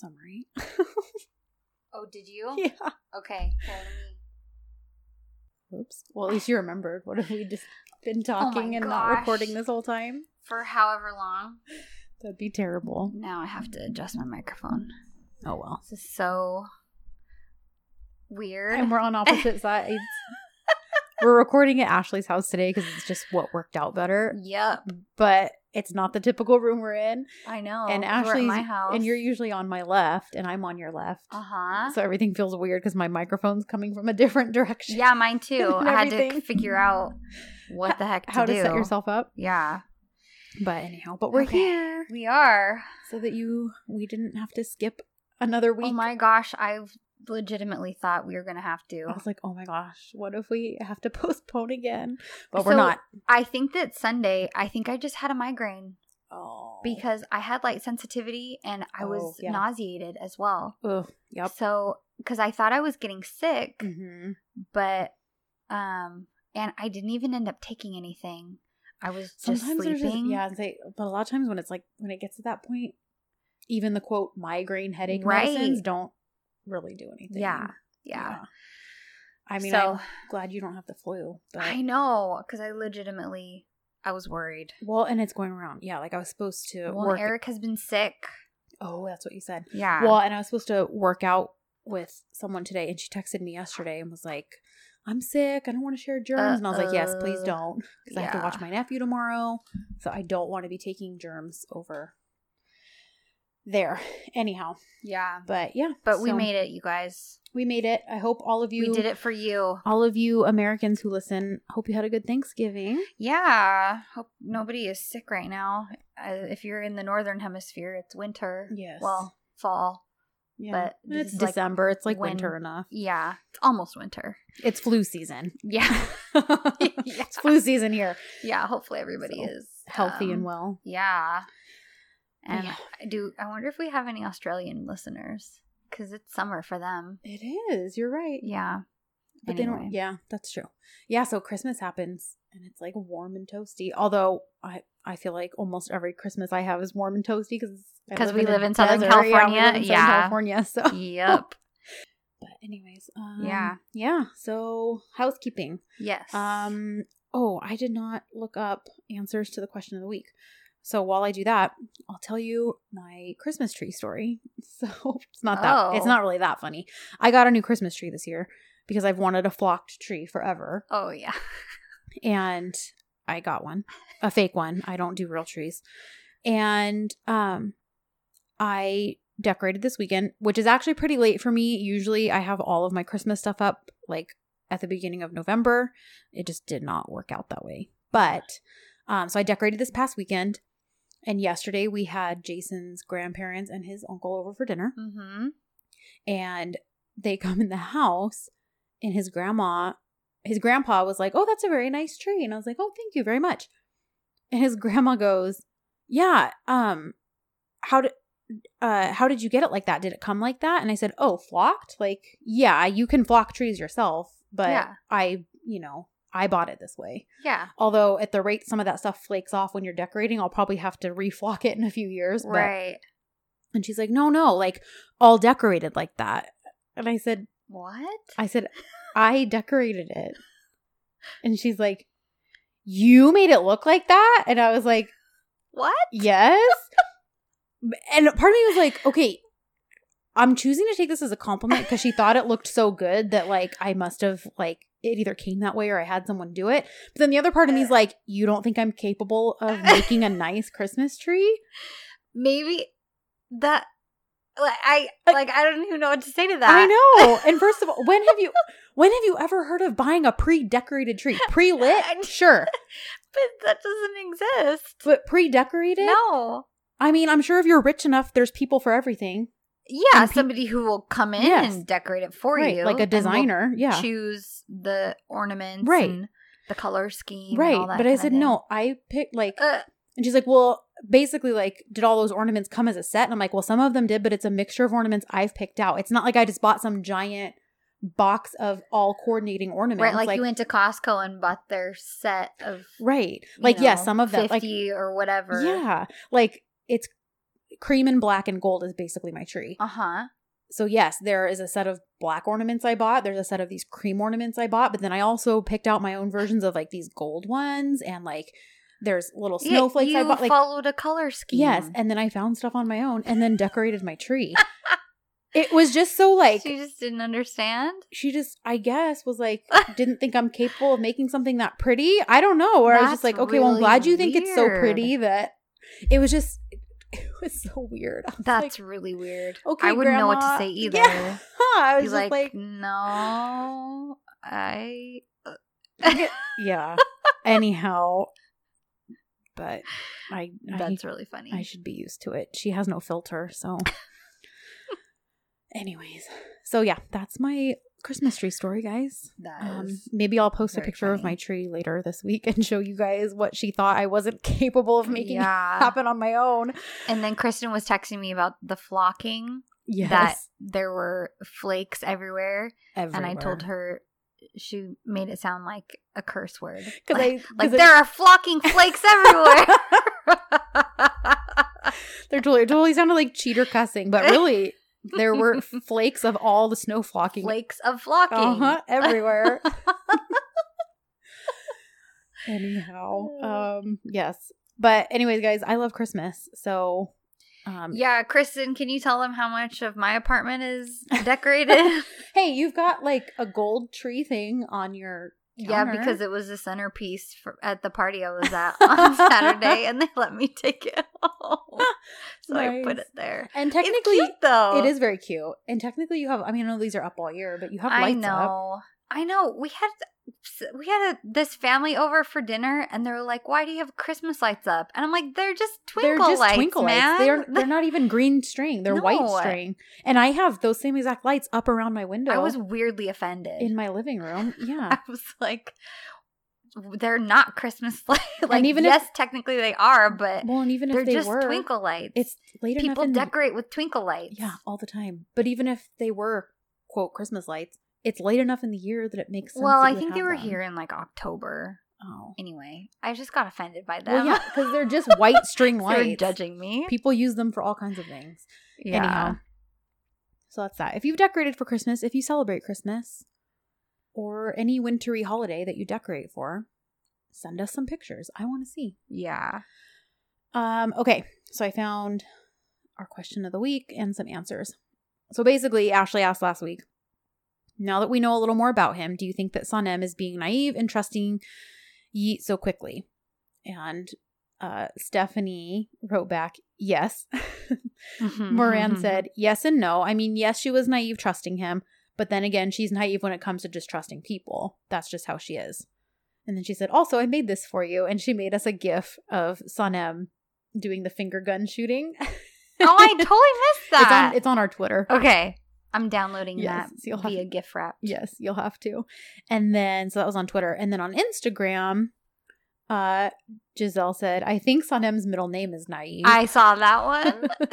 summary. Oh, did you? yeah. Okay. Let me- Oops. Well, at least you remembered. What have we just been oh talking and not recording this whole time? For however long. That'd be terrible. Now I have to adjust my microphone. Oh well. This is so weird. And we're on opposite sides. We're recording at Ashley's house today because it's just what worked out better. Yep. But it's not the typical room we're in. I know. and Ashley's my house. and you're usually on my left, and I'm on your left. Uh huh. So everything feels weird because my microphone's coming from a different direction. Yeah, mine too. I had to figure out what the heck to How to do. set yourself up. Yeah, But anyhow, but we're Okay. here we are. so that you we didn't have to skip another week. Oh my gosh, I legitimately thought we were gonna have to. I was like, oh my gosh, what if we have to postpone again? But we're not. I think that Sunday, I think I just had a migraine Oh. because I had light sensitivity and I Oh, was yeah. nauseated as well. Ugh, yep. So, because I thought I was getting sick, hmm but um, and I didn't even end up taking anything. I was just Sometimes just, sleeping. yeah, and say, but a lot of times when it's like when it gets to that point, even the quote migraine headache Right. medicines don't really do anything. yeah, yeah. I mean, So- I'm glad you don't have the flu. But I know because I legitimately I was worried. well, and it's going around. Yeah, like I was supposed to Well. Eric has been sick. oh, that's what you said. Yeah. Well, and I was supposed to work out with someone today, and she texted me yesterday and was like, "I'm sick. I don't want to share germs." and I was like, "Yes, please don't," because I have to watch my nephew tomorrow, so I don't want to be taking germs over there. Anyhow, yeah. but yeah, But we made it, you guys. we made it. I hope all of you we did it for you. All of you Americans who listen, hope you had a good Thanksgiving. Yeah. Hope nobody is sick right now. Uh, if you're in the northern hemisphere, it's winter. Yes. Well, fall. Yeah, But it's is like December. it's like when- winter enough. Yeah. It's almost winter. It's flu season. Yeah. it's flu season here. yeah. Hopefully everybody So, is Healthy and um, well. Yeah. And Yeah. I do I wonder if we have any Australian listeners because it's summer for them. It is. You're right. Yeah. But they don't. Yeah, that's true. Yeah, so Christmas happens and it's like warm and toasty. Although I I feel like almost every Christmas I have is warm and toasty because 'Cause we live in Southern California, yeah. California. So Yep. But anyways, um, Yeah. yeah. So housekeeping. yes. Um. Oh, I did not look up answers to the question of the week. So while I do that, I'll tell you my Christmas tree story. So it's not that it's Oh. not really that funny. I got a new Christmas tree this year because I've wanted a flocked tree forever, oh yeah. and I got one, a fake one. I don't do real trees, and um, I decorated this weekend, which is actually pretty late for me. Usually, I have all of my Christmas stuff up like at the beginning of November. It just did not work out that way. But um, so I decorated this past weekend, and yesterday we had Jason's grandparents and his uncle over for dinner, Mm-hmm. and they come in the house, and his grandma, his grandpa was like, "Oh, that's a very nice tree," and I was like, "Oh, thank you very much." And his grandma goes, "Yeah, um, how did?" Uh, how did you get it like that? Did it come like that? And I said, "Oh, flocked? Like, yeah, you can flock trees yourself, but Yeah. I, you know, I bought it this way. Yeah. Although at the rate some of that stuff flakes off when you're decorating, I'll probably have to reflock it in a few years. But, Right. And she's like, no, no, like all decorated like that. And I said, What? I said, I decorated it. And she's like, you made it look like that? And I was like, What? yes. and part of me was like, okay, I'm choosing to take this as a compliment because she thought it looked so good that like I must have like it either came that way or I had someone do it. But then the other part of me is like, you don't think I'm capable of making a nice Christmas tree? Maybe that. Like I Like- I don't even know what to say to that. I know. And first of all, when have you when have you ever heard of buying a pre-decorated tree? Pre-lit? Sure. but that doesn't exist. But pre-decorated? No. I mean, I'm sure if you're rich enough, there's people for everything. Yeah, peop- somebody who will come in Yes. and decorate it for right. you, Like a designer. Yeah. choose the ornaments, Right. the color scheme, and Right. all that But I said, no, I picked like Uh, And she's like, well, basically, like, did all those ornaments come as a set? And I'm like, well, some of them did, but it's a mixture of ornaments I've picked out. It's not like I just bought some giant box of all coordinating ornaments. right, like, you went to Costco and bought their set of right. Like, know, some of them, like, fifty or whatever. yeah, like it's cream and black and gold is basically my tree. Uh huh. So yes, there is a set of black ornaments I bought. There's a set of these cream ornaments I bought, but then I also picked out my own versions of like these gold ones and like there's little snowflakes I bought. Like followed a color scheme. yes, and then I found stuff on my own and then decorated my tree. it was just so like she just didn't understand. she just I guess was like didn't think I'm capable of making something that pretty. I don't know. Or I was just like, okay, well I'm glad you think it's so pretty that it was just was so weird. Was That's like, really weird. okay, I wouldn't know what to Grandma. say either. Yeah. huh, I was Be like, like, no, I. Uh. yeah. Anyhow, but I I, That's really funny. I should be used to it. She has no filter, so. Anyways, so yeah, that's my Christmas tree story, guys. That Um, maybe I'll post a picture of my tree later this week and show you guys what she thought I wasn't capable of making Yeah. happen on my own. And then Kristen was texting me about the flocking. Yes, That there were flakes everywhere, everywhere. and I told her she made it sound like a curse word. because like, I like there are flocking flakes everywhere. they're totally it totally sounded like cheater cussing, but really there were flakes of all the snow flocking flakes of flocking. uh-huh, everywhere. Anyhow, um, yes, but anyways, guys, I love Christmas, so um, Yeah, Kristen, can you tell them how much of my apartment is decorated? hey, you've got like a gold tree thing on your yeah, because it was the centerpiece for, at the party I was at on Saturday, and they let me take it home, so I put it there. and technically cute, though. it is very cute. And technically, you have. I mean, I know these are up all year, but you have lights up. I know. I know. We had we had a, this family over for dinner, and they're like, "Why do you have Christmas lights up?" And I'm like, "They're just twinkle they're just lights, twinkle man. lights. They're they're not even green string. They're white string. And I have those same exact lights up around my window. I was weirdly offended. in my living room. Yeah. I was like, "They're not Christmas lights. like, even if- yes, technically they are, but well, and even they're if they just were, twinkle lights. it's late people decorate with twinkle lights. yeah all the time. But even if they were quote Christmas lights, it's late enough in the year that it makes sense. Well, I think they were them. here in like October. Oh. Anyway, I just got offended by them. Well, yeah, because they're just white string lights. judging me. People use them for all kinds of things. Yeah. Anyhow, so that's that. If you've decorated for Christmas, if you celebrate Christmas, or any wintry holiday that you decorate for, send us some pictures. I want to see. Yeah. Um, okay, so I found our question of the week and some answers. So basically, Ashley asked last week. Now that we know a little more about him, do you think that Sanem is being naive and trusting Yeet so quickly? And uh, Stephanie wrote back, yes. Mm-hmm, Moran mm-hmm, said, mm-hmm. yes and no. I mean, yes, she was naive trusting him, but then again, she's naive when it comes to just trusting people. That's just how she is. And then she said, also, I made this for you. And she made us a gif of Sanem doing the finger gun shooting. Oh, I totally missed It's that. on, it's on our Twitter. okay. I'm downloading Yes, that you'll have via GIF wrap. Yes, you'll have to. And then, so that was on Twitter. And then on Instagram, uh, Giselle said, I think Sanem's middle name is Naive. I saw that one.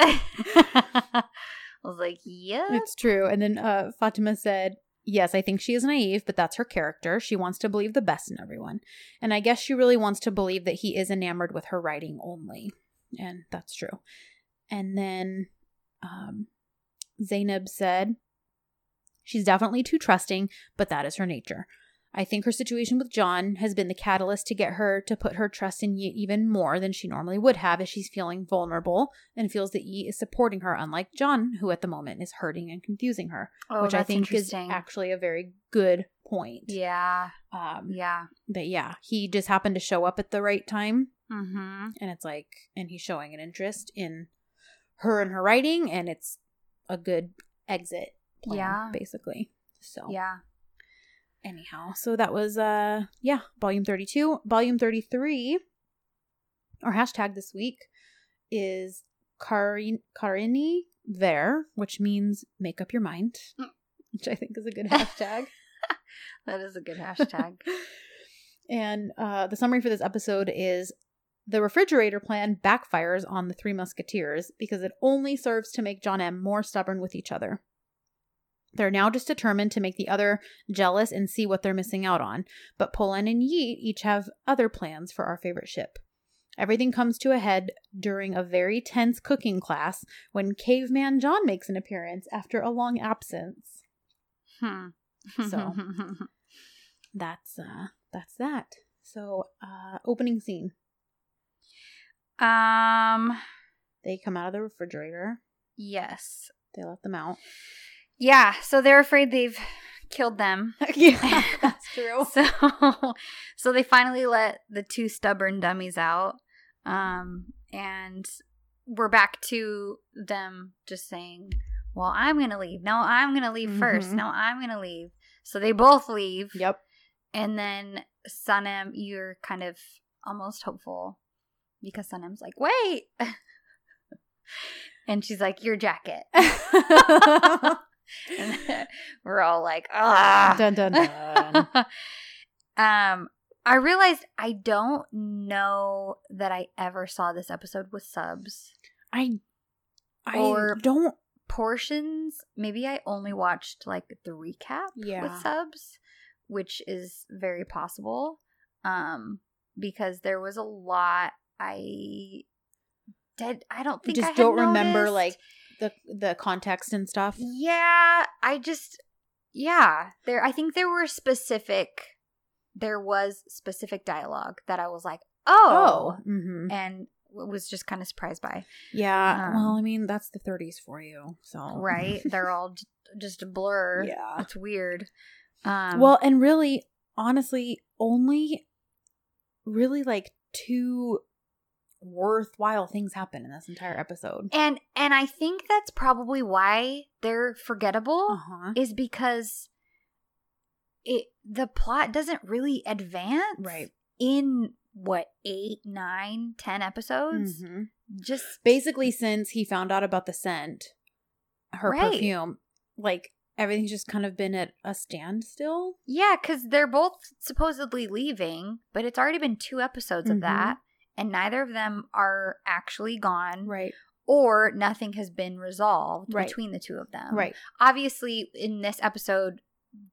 I was like, yeah. It's true. And then uh, Fatima said, Yes, I think she is naive, but that's her character. She wants to believe the best in everyone. And I guess she really wants to believe that he is enamored with her writing only. And that's true. And then um, Zainab said, She's definitely too trusting, but that is her nature. I think her situation with John has been the catalyst to get her to put her trust in Yi even more than she normally would have as she's feeling vulnerable and feels that Yi is supporting her, unlike John, who at the moment is hurting and confusing her, Oh, which I think is actually a very good point. Yeah. Um, Yeah. But yeah, he just happened to show up at the right time, Mm-hmm. and it's like, and he's showing an interest in her and her writing, and it's a good exit plan, Yeah. basically. So Yeah. anyhow so that was uh yeah volume 32 volume 33 our hashtag this week is Karin Karini there which means make up your mind Mm. which i think is a good hashtag That is a good hashtag. and uh the summary for this episode is the refrigerator plan backfires on the three musketeers because it only serves to make john m more stubborn with each other they're now just determined to make the other jealous and see what they're missing out on. But Polen and Yeet each have other plans for our favorite ship. Everything comes to a head during a very tense cooking class when caveman John makes an appearance after a long absence. Hmm. So. That's uh that's that. So, uh opening scene. Um. They come out of the refrigerator. Yes. They let them out. Yeah. So they're afraid they've killed them. yeah, that's true. So, so they finally let the two stubborn dummies out. Um, and we're back to them just saying, "Well, I'm gonna leave. No, I'm gonna leave first. Mhm. No, I'm gonna leave." So they both leave. Yep. And then Sanem, you're kind of almost hopeful because Sanem's like, "Wait," and she's like, "Your jacket." and we're all like, "Ah." dun dun dun. um, I realized I don't know that I ever saw this episode with subs I I Or- don't portions. Maybe I only watched like the recap Yeah. with subs, which is very possible. Um, because there was a lot I did. I don't think I just had don't remember noticed. like the the context and stuff. Yeah, I just yeah, there I think there were specific there was specific dialogue that I was like, "Oh." hmm And was just kind of surprised by. Yeah. Um, well, I mean, that's the 30s for you. So Right? They're all j- just a blur. Yeah. It's weird. Um well, and really, honestly, only really like two worthwhile things happen in this entire episode. and and I think that's probably why they're forgettable Uh huh. is because it the plot doesn't really advance Right. in what eight nine ten episodes hmm just Basically, since he found out about the scent, her Right. perfume, like everything's just kind of been at a standstill. Yeah, because they're both supposedly leaving, but it's already been two episodes Mhm. of that, and neither of them are actually gone, Right. or nothing has been resolved Right. between the two of them. Right. Obviously, in this episode,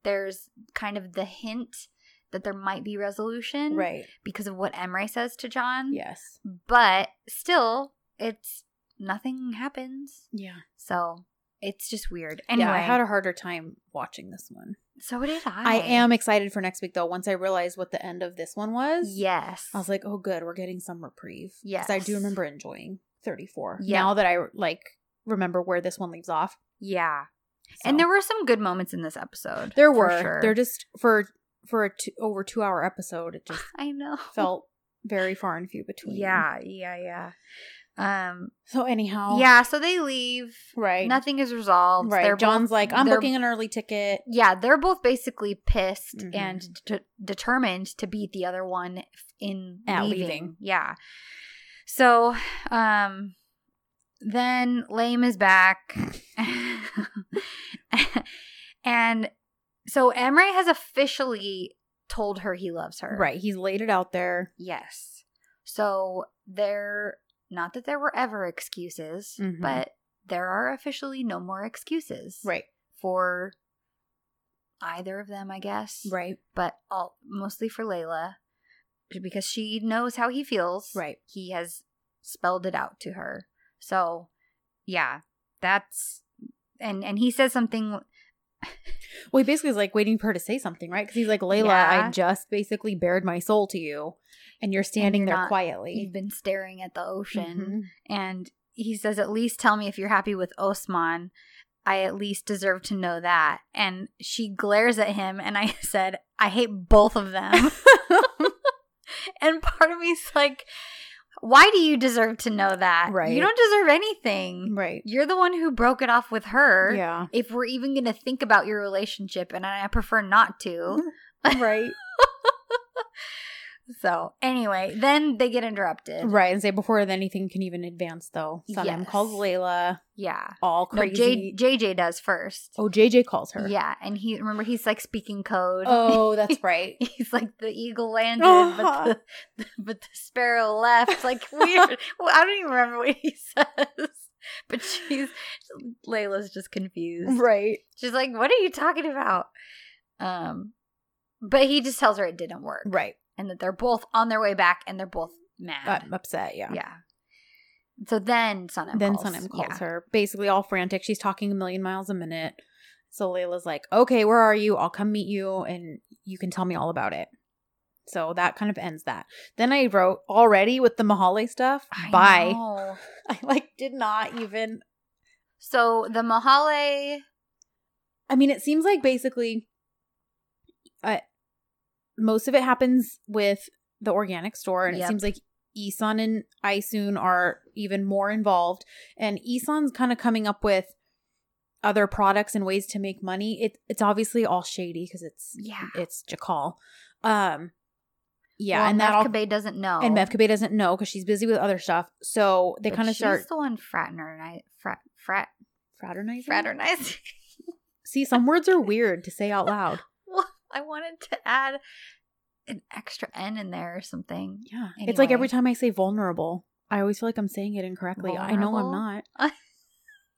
there's kind of the hint that there might be resolution Right. because of what Emre says to John. Yes. But still, it's nothing happens. Yeah. So it's just weird. Anyway, Yeah. I had a harder time watching this one. So did I. I am excited for next week though. Once I realized what the end of this one was, Yes. I was like, oh, good, we're getting some reprieve. Yes. I do remember enjoying 34. Yeah. Now that I like remember where this one leaves off. yeah. So. And there were some good moments in this episode. there for were sure. they're just for for a two, over two hour episode. It just I know. felt very far and few between. Yeah, yeah, yeah. Um So anyhow, yeah, so they leave. right, Nothing is resolved. right. They're John's both- like, I'm booking an early ticket. Yeah, they're both basically pissed Mhm. and de- determined to beat the other one in leaving. leaving. Yeah. So, um then Lame is back. and so Emre has officially told her he loves her. Right, he's laid it out there. Yes. So there not that there were ever excuses, Mhm. but there are officially no more excuses Right, for either of them, I guess. right, But all mostly for Layla because she knows how he feels. right. He has spelled it out to her. So, yeah, that's and and he says something Well, he basically is like waiting for her to say something, right? Because he's like, Layla, Yeah. I just basically bared my soul to you, and you're standing you're there not- you've been staring at the ocean Mhm. and he says at least tell me if you're happy with Osman. I at least deserve to know that. And she glares at him and I said, I hate both of them. and part of me's like, why do you deserve to know that? Right. You don't deserve anything. right. You're the one who broke it off with her. Yeah. If we're even going to think about your relationship, and I prefer not to. right. So, anyway, then they get interrupted. Right. And say before anything can even advance, though, Sanem Yes. calls Layla Yeah. all No, crazy. J- JJ does first. oh, JJ calls her. Yeah, and he remember he's like speaking code. Oh, that's right. he's like the eagle landed, Uh-huh. but the but the sparrow left. Like weird. well, I don't even remember what he says. But she's Layla's just confused. right. She's like, "What are you talking about?" Um, but he just tells her it didn't work, Right. And that they're both on their way back, and they're both mad. got upset. Yeah. yeah. So then Sanem then calls. Sanem calls Yeah. her, basically all frantic. She's talking a million miles a minute. So Layla's like, "Okay, where are you? I'll come meet you, and you can tell me all about it." So that kind of ends that. Then I wrote already with the Mahale stuff. I Bye. know. I like did not even. So the Mahale I mean, it seems like basically, uh, most of it happens with the organic store, and it seems like Isan and Isoon are even more involved. And Isan's kind of coming up with other products and ways to make money. It it's obviously all shady because it's Yeah. it's Jakal. Um, yeah, well, and that all doesn't know. and Mevkibe doesn't know because she's busy with other stuff. So they kind of she's start the one fraternize frat frat fraternizing. fraternizing. See, some words are weird to say out loud. I wanted to add an extra N in there or something. Yeah. It's like every time I say vulnerable, I always feel like I'm saying it incorrectly. I know I'm not.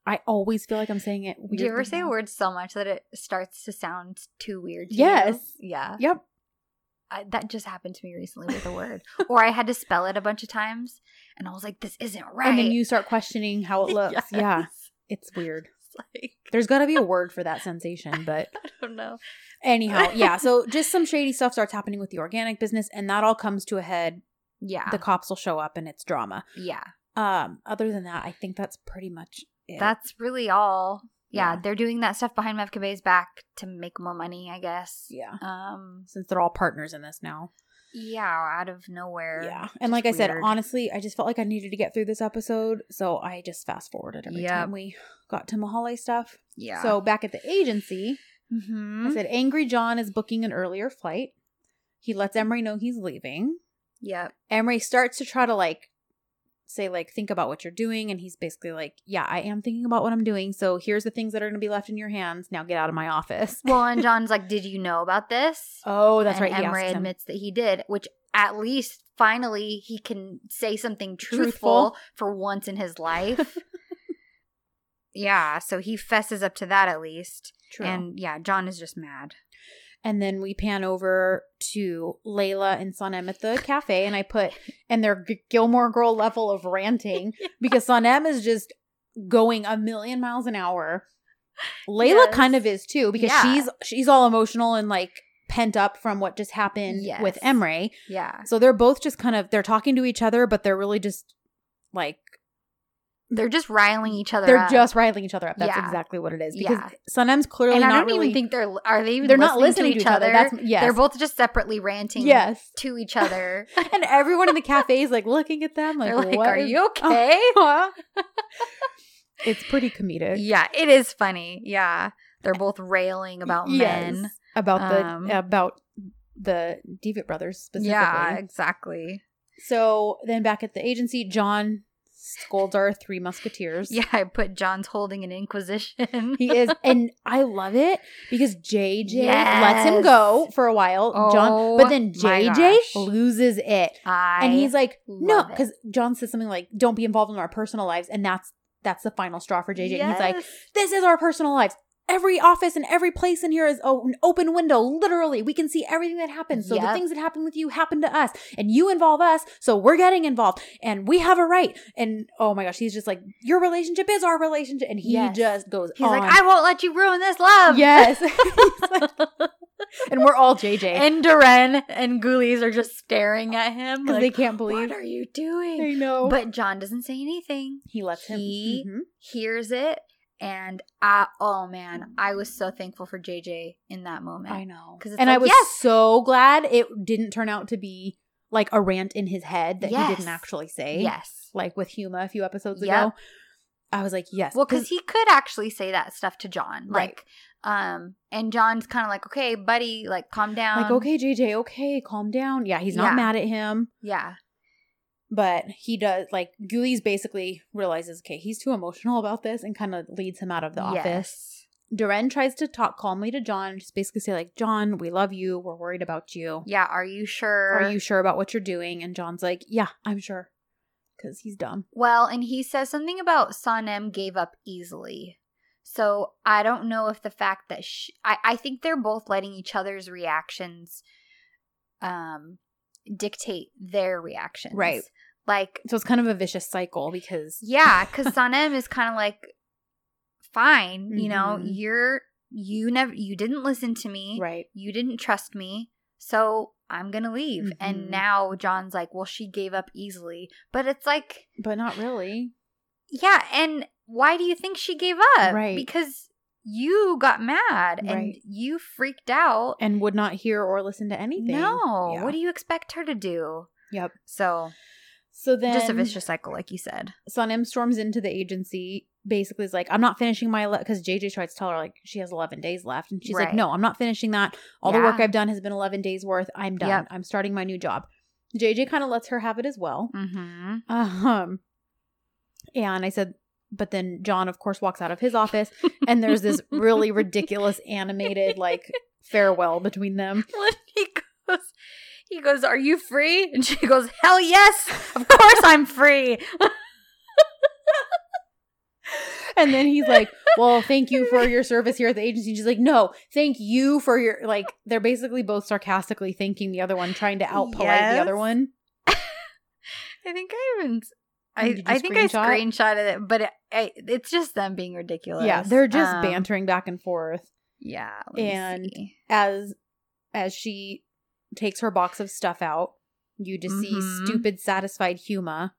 I always feel like I'm saying it weird. Do you ever say a word so much that it starts to sound too weird? To Yes. You? Yeah. Yep. I, that just happened to me recently with a word, or I had to spell it a bunch of times, and I was like, "This isn't right." And then you start questioning how it looks. Yeah. It's weird. Like There's got to be a word for that sensation, but I don't know. anyhow, yeah. So just some shady stuff starts happening with the organic business, and that all comes to a head. Yeah. The cops will show up, and it's drama. yeah. Um, other than that, I think that's pretty much it. That's really all. Yeah, Yeah. they're doing that stuff behind Mevkibe's back to make more money, I guess. yeah. Um. Since they're all partners in this now. Yeah, out of nowhere. Yeah. And like I said, honestly, I just felt like I needed to get through this episode. So I just fast forwarded every Yep. time we got to Mahale stuff. Yeah. So back at the agency, hmm I said Angry John is booking an earlier flight. He lets Emre know he's leaving. Yep. Emre starts to try to like say like think about what you're doing and he's basically like yeah i am thinking about what i'm doing so here's the things that are going to be left in your hands now get out of my office Well, and John's like, "Did you know about this?" oh that's and right Emre admits that he did, which at least finally he can say something truthful, Truthful. for once in his life. yeah, so he fesses up to that at least. True. And yeah, John is just mad. And then we pan over to Layla and Sanem at the cafe, and I put and their Gilmore Girl level of ranting because Sanem is just going a million miles an hour. Layla Yes. kind of is too because Yeah. she's she's all emotional and like pent up from what just happened Yes. with Emre. Yeah. So they're both just kind of they're talking to each other, but they're really just like They're just riling each other they're up. just riling each other up. That's Yeah. exactly what it is because Yeah. Sanem's clearly and I don't really even think they're are they even they're listening not listening to each other. That's yes. They're both just separately ranting yes. to each other. and everyone in the cafe is like looking at them like, like, what "Are you okay?" Huh? it's pretty comedic. yeah, it is funny. Yeah. They're both railing about Yes. men. About Um, the about the Divit brothers specifically. Yeah, exactly. So then back at the agency, John scolds our three musketeers. Yeah, I put John's holding an inquisition. He is, and I love it because JJ Yes. lets him go for a while. John, Oh but then JJ loses it, I and he's like, "No," because John says something like, "Don't be involved in our personal lives," and that's that's the final straw for JJ. And he's like, this is our personal lives. Every office and every place in here is an open window. Literally, we can see everything that happens. So the things that happen with you happen to us, and you involve us. So we're getting involved, and we have a right. And oh my gosh, he's just like, your relationship is our relationship, and he Yes. just goes. He's like. I won't let you ruin this love. yes, like- and we're all JJ and Duran and Ghoulies are just staring at him. because Like, they can't believe. what are you I doing? know, But John doesn't say anything. he lets him. he- Mhm. Hears it. And I, oh man, I was so thankful for JJ in that moment. I know, and I was yes. so glad it didn't turn out to be like a rant in his head that he didn't actually say. Yes. like with Huma a few episodes Yep. ago. I was like, yes. Well, because he could actually say that stuff to John. Right. Like, um, and John's kind of like, okay, buddy, like, calm down. like, okay, JJ, okay, calm down. Yeah, he's not Yeah. mad at him, Yeah. But he does like Ghoulies basically realizes, okay, he's too emotional about this and kind of leads him out of the office. Yes. Duren tries to talk calmly to John, just basically say, like, John, we love you. We're worried about you. Yeah. Are you sure? Are you sure about what you're doing? And John's like, yeah, I'm sure. Because he's dumb. Well, and he says something about Sanem gave up easily. So I don't know if the fact that sh I, I think they're both letting each other's reactions um dictate their reactions. Right. Like, So it's kind of a vicious cycle because yeah, because Sanem is kind of like, fine, you know, Mhm. you're, you never, you didn't listen to me. right. You didn't trust me. So I'm going to leave. Mhm. And now John's like, well, she gave up easily. But it's like, But not really. yeah. And why do you think she gave up? Right. Because you got mad and Right. you freaked out. And would not hear or listen to anything. No. Yeah. What do you expect her to do? Yep. So So then just a vicious cycle, like you said. Sun storms into the agency. Basically, is like, I'm not finishing my because JJ tries to tell her like she has 11 days left, and she's like, No, I'm not finishing that. All the work I've done has been 11 days worth. I'm done. Yep. I'm starting my new job. JJ kind of lets her have it as well. Mm-hmm. Um, and I said, but then John, of course, walks out of his office, and there's this really ridiculous animated like farewell between them. When he goes, he goes, "Are you free?" And she goes, "Hell yes, of course I'm free." And then he's like, "Well, thank you for your service here at the agency." And she's like, "No, thank you for your like." They're basically both sarcastically thanking the other one, trying to out polite the other one. I think I even, I, I think I screenshot? screenshotted it, but it, I, it's just them being ridiculous. Yeah, they're just Um, bantering back and forth Yeah, And- see. as as she takes her box of stuff out. You just Mhm. see stupid, satisfied Huma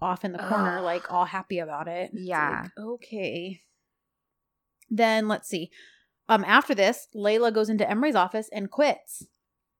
off in the corner, Ugh. like all happy about it. Yeah. like, okay. Then let's see. Um, after this, Layla goes into Emre's office and quits.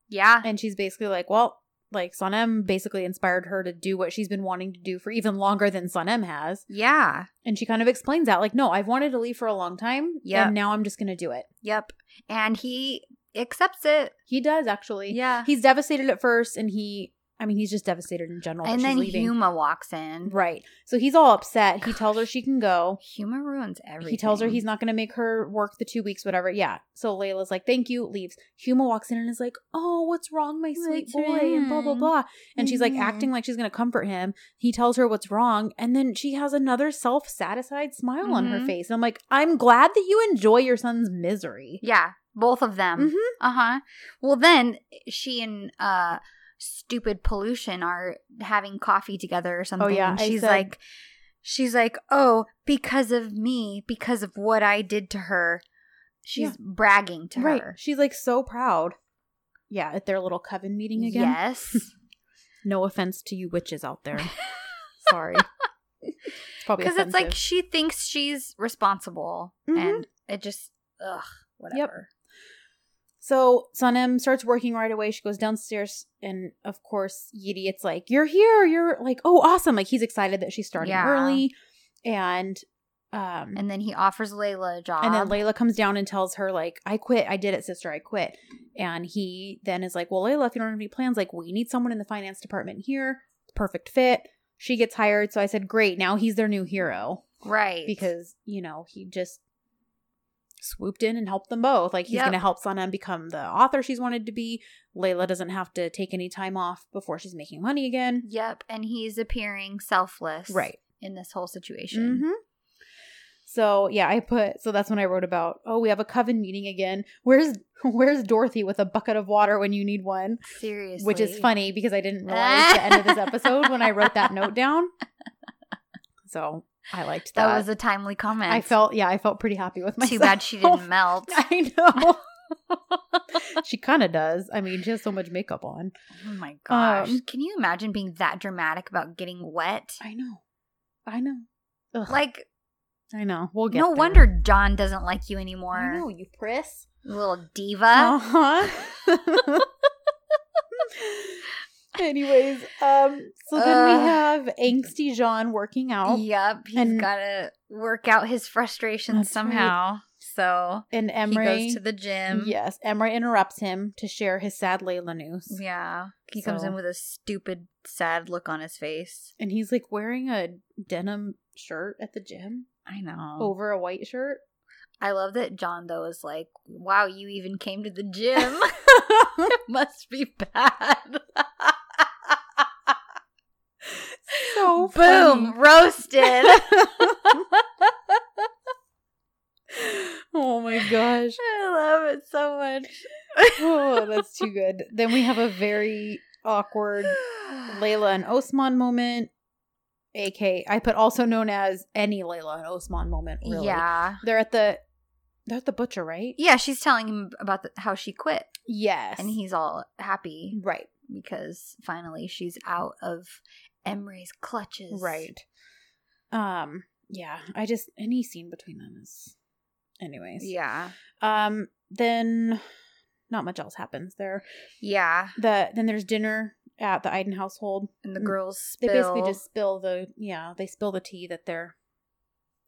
yeah, And she's basically like, well, like Sanem basically inspired her to do what she's been wanting to do for even longer than Sanem has. yeah, And she kind of explains that, like, no, I've wanted to leave for a long time. Yeah. And now I'm just gonna do it. yep. And he accepts it. He does actually. Yeah, He's devastated at first and he I mean, he's just devastated in general. and then. Huma walks in. Right. So he's all upset. He tells her she can go. Huma ruins everything. He tells her he's not going to make her work the two weeks, whatever. Yeah. So Layla's like, thank you, leaves. Huma walks in and is like, oh, what's wrong, my sweet What's boy? And blah, blah, blah. And she's like Mhm. acting like she's going to comfort him. He tells her what's wrong. And then she has another self satisfied smile on her Mhm. face. And I'm like, I'm glad that you enjoy your son's misery. Yeah, both of them. Mhm. Uh huh. Well, then she and uh stupid pollution are having coffee together or something. Oh, yeah, and she's said- like, she's like, oh, because of me, because of what I did to her. She's Yeah. bragging to right. her. She's like so proud. Yeah. At their little coven meeting again. Yes. No offense to you witches out there. Sorry. Probably Because it's like she thinks she's responsible, Mhm. and it just ugh whatever. So Sanem starts working right away. She goes downstairs, and of course, Yidi, it's like, You're here. You're like, oh, awesome. Like he's excited that she's starting Yeah. early. And um And then he offers Layla a job. and then Layla comes down and tells her, like, I quit. I did it, sister. I quit. And he then is like, Well, Layla, if you don't have any plans, like, we need someone in the finance department here. Perfect fit. She gets hired. So I said, Great. Now he's their new hero. right because you know he just swooped in and helped them both. Like he's Yep. going to help Sanem become the author she's wanted to be. Layla doesn't have to take any time off before she's making money again. Yep, and he's appearing selfless, Right. in this whole situation. hmm So yeah, I put so that's when I wrote about. Oh, we have a coven meeting again. Where's Where's Dorothy with a bucket of water when you need one? Seriously, Which is funny because I didn't realize the end of this episode when I wrote that note down. So I liked that. That was a timely comment. I felt yeah, I felt pretty happy with myself. too bad she didn't melt. I know. she kind of does. I mean, she has so much makeup on. Oh my gosh! Um, Can you imagine being that dramatic about getting wet? I know. I know. Ugh, Like, I know. We'll get no there. wonder John doesn't like you anymore. I know you priss. Little diva. Uh-huh. Anyways, um, so then we have angsty John working out, Yep, he's got to work out his frustrations That's right. somehow. So and he Emre. goes to the gym. yes, Emre interrupts him to share his sad Layla news, Yeah. He comes in with a stupid, sad look on his face. and he's like wearing a denim shirt at the gym I know. over a white shirt. I love that John, though, is like, wow, you even came to the gym. It must be bad. so Boom, funny. roasted. oh my gosh. I love it so much. Oh, that's too good. Then we have a very awkward Layla and Osman moment. AK, I put also known as any Layla and Osman moment. Really, Yeah. they're at the they're the butcher, right? Yeah, she's telling him about the, how she quit, Yes, and he's all happy right, because finally she's out of Emre's clutches. right. Um, yeah, I just any scene between them is, anyways. Yeah. Um, then not much else happens there. Yeah. The then there's dinner at the Aydın household. And the Mm. girls They spill. basically just spill the yeah they spill the tea that they're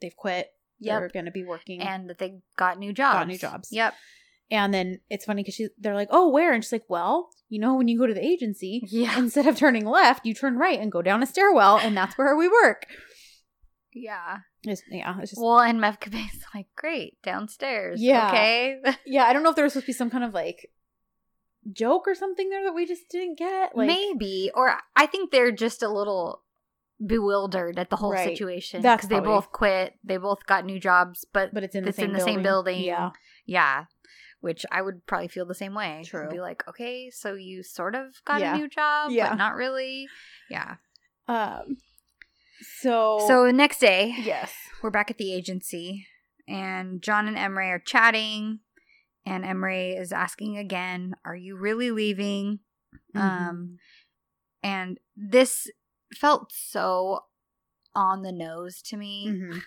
they've quit. Yep. They're going to be working. and that they got new jobs. Got new jobs. Yep. And then it's funny because she they're like, oh, where? And she's like, well, you know, when you go to the agency, Yeah. instead of turning left, you turn right and go down a stairwell, and that's where we work. Yeah. It's, yeah, it's just Well, and Mevkibe's like, great, downstairs. Yeah. Okay. yeah. I don't know if there was supposed to be some kind of like joke or something there that we just didn't get. Like, Maybe. Or I think they're just a little bewildered at the whole Right. situation. Because they both quit. They both got new jobs, but, but it's in the it's same in the same building. Yeah, Yeah. Which I would probably feel the same way. True. I'd be like, okay, so you sort of got Yeah. a new job, Yeah. but not really. Yeah. um. So So the next day, yes, we're back at the agency, and John and Emre are chatting, and Emre is asking again, "Are you really leaving?" Mm-hmm. Um, and this felt so on the nose to me Mhm.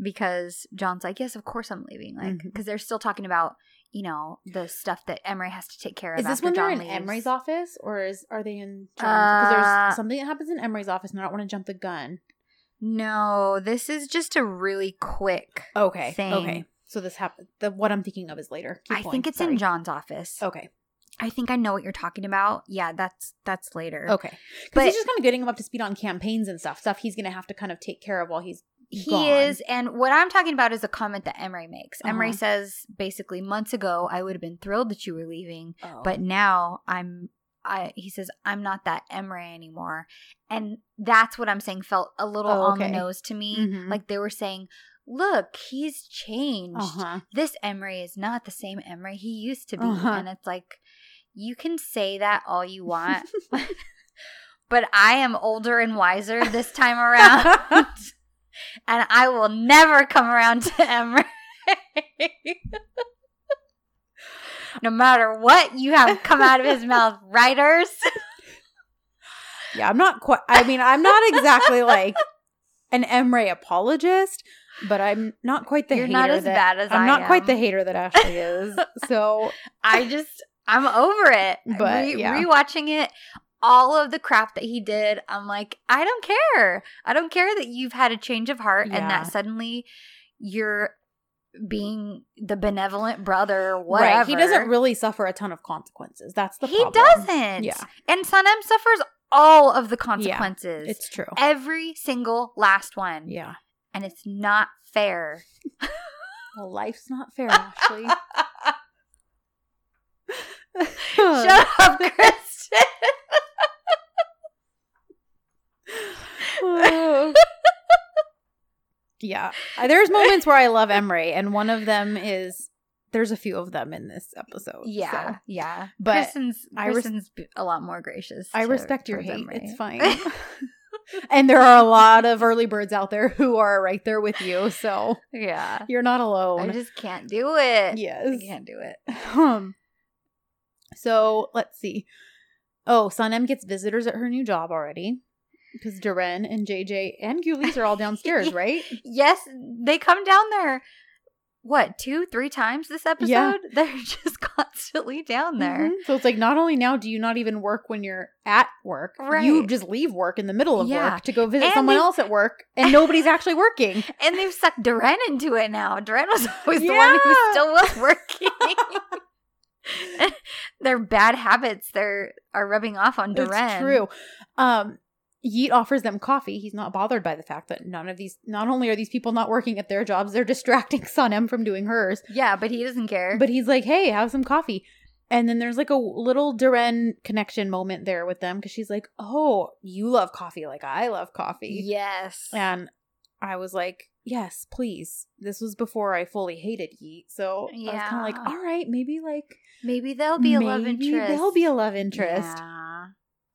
because John's like, "Yes, of course I'm leaving," like because they're still talking about you know the stuff that Emre has to take care of. Is this when they're John in leaves. Emre's office, or is are they in? Because Uh, there's something that happens in Emre's office, and I don't want to jump the gun. No, this is just a really quick. Okay, Thing. okay. So this happened. The what I'm thinking of is later. Keep I going, think it's sorry. in John's office. Okay, I think I know what you're talking about. Yeah, that's that's later. okay. Because But- he's just kind of getting him up to speed on campaigns and stuff. Stuff he's gonna have to kind of take care of while he's He gone. is, and what I'm talking about is a comment that Emre makes. Emre Uh-huh. says basically, months ago, I would have been thrilled that you were leaving, Oh. but now I'm. I he says I'm not that Emre anymore, and that's what I'm saying felt a little Oh, on the nose to me. Mhm. Like they were saying, "Look, he's changed. uh-huh. This Emre is not the same Emre he used to be," Uh-huh. and it's like you can say that all you want, but I am older and wiser this time around. and I will never come around to Emre. no matter what you have come out of his mouth, writers. Yeah, I'm not quite. I mean, I'm not exactly like an Emre apologist, but I'm not quite the You're hater not as that, bad as I'm I not quite the hater that Ashley is. So I just, I'm over it. But, Re- yeah. rewatching it, all of the crap that he did, I'm like, I don't care. I don't care that you've had a change of heart and that suddenly you're being the benevolent brother or whatever. right, he doesn't really suffer a ton of consequences. That's the he problem. doesn't. Yeah. And Sanem suffers all of the consequences. It's true. every single last one. Yeah. And it's not fair. Well, life's not fair, Ashley. Shut up, Kristen. yeah. Uh, There's moments where I love Emre, and one of them is there's a few of them in this episode. yeah, so. yeah. But Kristen's, I res- a lot more gracious. I respect your hate. Emre. It's fine. and there are a lot of early birds out there who are right there with you, so yeah. you're not alone. I just can't do it. I yes. can't do it. Um. So let's see. Oh, Sanem gets visitors at her new job already because Duren and JJ and Gulies are all downstairs, right? Yes, they come down there. What two, three times this episode? Yeah. They're just constantly down there. Mhm. So it's like not only now do you not even work when you're at work, you just leave work in the middle of Yeah. work to go visit And someone else at work, and nobody's actually working. And they've sucked Duren into it now. Duren was always the one who still was working. Their bad habits they're are rubbing off on Duran. It's true. Um, Yeet offers them coffee. He's not bothered by the fact that none of these, not only are these people not working at their jobs, they're distracting Sanem from doing hers. Yeah, but he doesn't care. But he's like, hey, have some coffee. And then there's like a little Duran connection moment there with them because she's like, oh, you love coffee like I love coffee. yes. And I was like, yes, please. This was before I fully hated Yeet. So I was kind of like, all right, maybe like Maybe there'll be a love interest. maybe interest. There'll be a love interest. Yeah.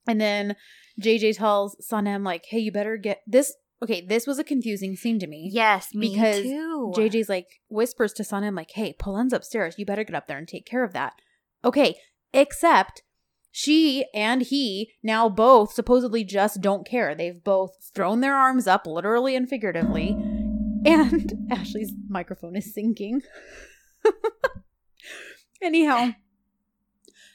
And then JJ tells Sanem like, "Hey, you better get this." Okay, this was a confusing scene to me. Yes, me Because too. JJ's like whispers to Sanem like, "Hey, Polen's upstairs. You better get up there and take care of that." Okay, except she and he now both supposedly just don't care. They've both thrown their arms up, literally and figuratively. And Ashley's microphone is sinking. Anyhow,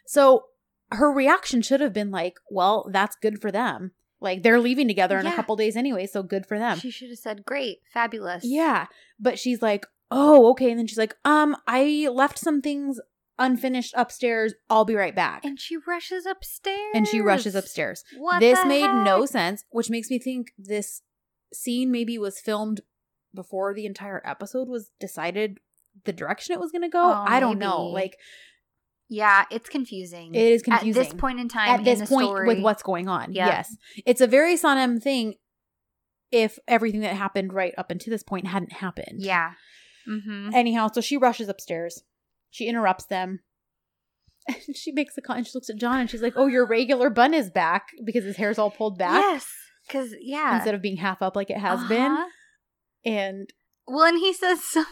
so her reaction should have been like, "Well, that's good for them. Like they're leaving together in a couple days anyway, so good for them." She should have said, "Great, fabulous." Yeah. But she's like, oh, okay. And then she's like, um, I left some things unfinished upstairs. I'll be right back. And she rushes upstairs. And she rushes upstairs. What this made no sense, which makes me think this scene maybe was filmed before the entire episode was decided the direction it was going to go. Oh, I don't know. Like, Yeah, it's confusing. it is confusing. At this point in time, At this the point story, with what's going on. Yep. Yes. It's a very Sanem thing if everything that happened right up until this point hadn't happened. Yeah. Mm-hmm. Anyhow, so she rushes upstairs. She interrupts them. And she makes a call and She looks at John and she's like, Oh, your regular bun is back because his hair's all pulled back Yes, because yeah, instead of being half up like it has been. Uh-huh. And Well, and he says some.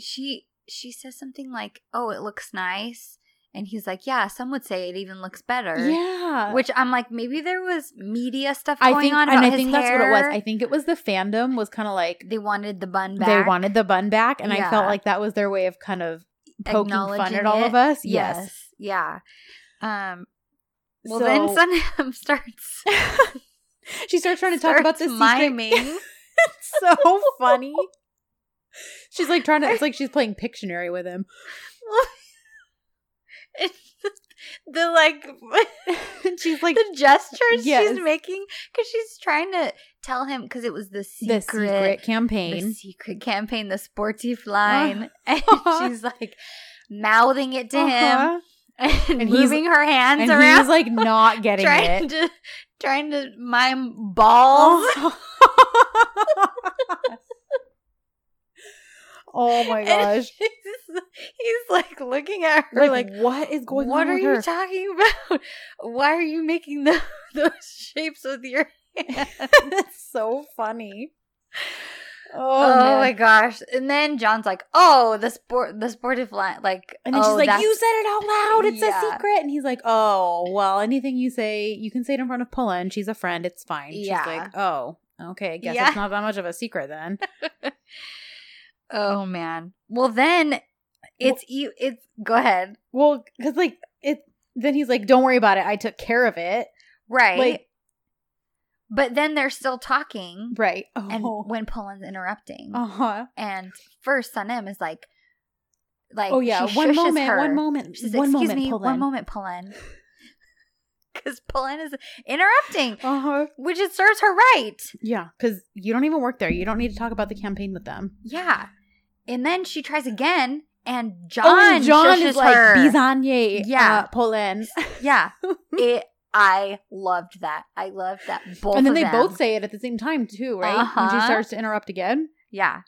She she says something like, "Oh, it looks nice," and he's like, "Yeah, some would say it even looks better." yeah. Which I'm like, maybe there was media stuff I going think, on and I think that's what it was. I think it was the fandom was kind of like they wanted the bun back. they wanted the bun back, and I felt like that was their way of kind of poking fun at all of us. Yes. Yeah. Um. Well, So- then Sanem starts she starts trying to talk about this starts miming. it's so funny. She's like trying to. It's like she's playing Pictionary with him. it's just the like she's like the gestures Yes. she's making because she's trying to tell him because it was the the secret, campaign, the secret campaign, the sportif line, and Uh-huh. she's like mouthing it to him Uh-huh. and, And moving her hands And around, he's like not getting trying it. to trying to mime balls. Oh my gosh! he's, he's like looking at her Like, like, what is going what on? are with you her? talking about? Why are you making the, those shapes with your hands? That's so funny. Oh, Oh, my gosh! And then John's like, "Oh, the sport, the sportive line, like." And then oh, she's like, "You said it out loud. It's Yeah. a secret." And he's like, "Oh, well, anything you say, you can say it in front of Polen, and she's a friend. It's fine." Yeah. She's like, "Oh, okay. I guess Yeah. it's not that much of a secret then." Oh man. Well, then it's you. It's go ahead. well, because like it. Then he's like, "Don't worry about it. I took care of it." Right. Like- but then they're still talking, Right. and Oh. when Polen's interrupting, Uh huh. and first Sanem is like, like, Oh yeah. One moment. her. One moment. One moment. me, Pull one moment, Poland. Because Polen is interrupting, Uh huh. which it serves her right. Yeah, because you don't even work there. You don't need to talk about the campaign with them. Yeah. And then she tries again, and John, oh, and John is like her. Bizanye. Yeah. uh, Polen. Yeah. it. I loved that. I loved that. Both and then they them. both say it at the same time too, right? When Uh-huh. she starts to interrupt again. Yeah.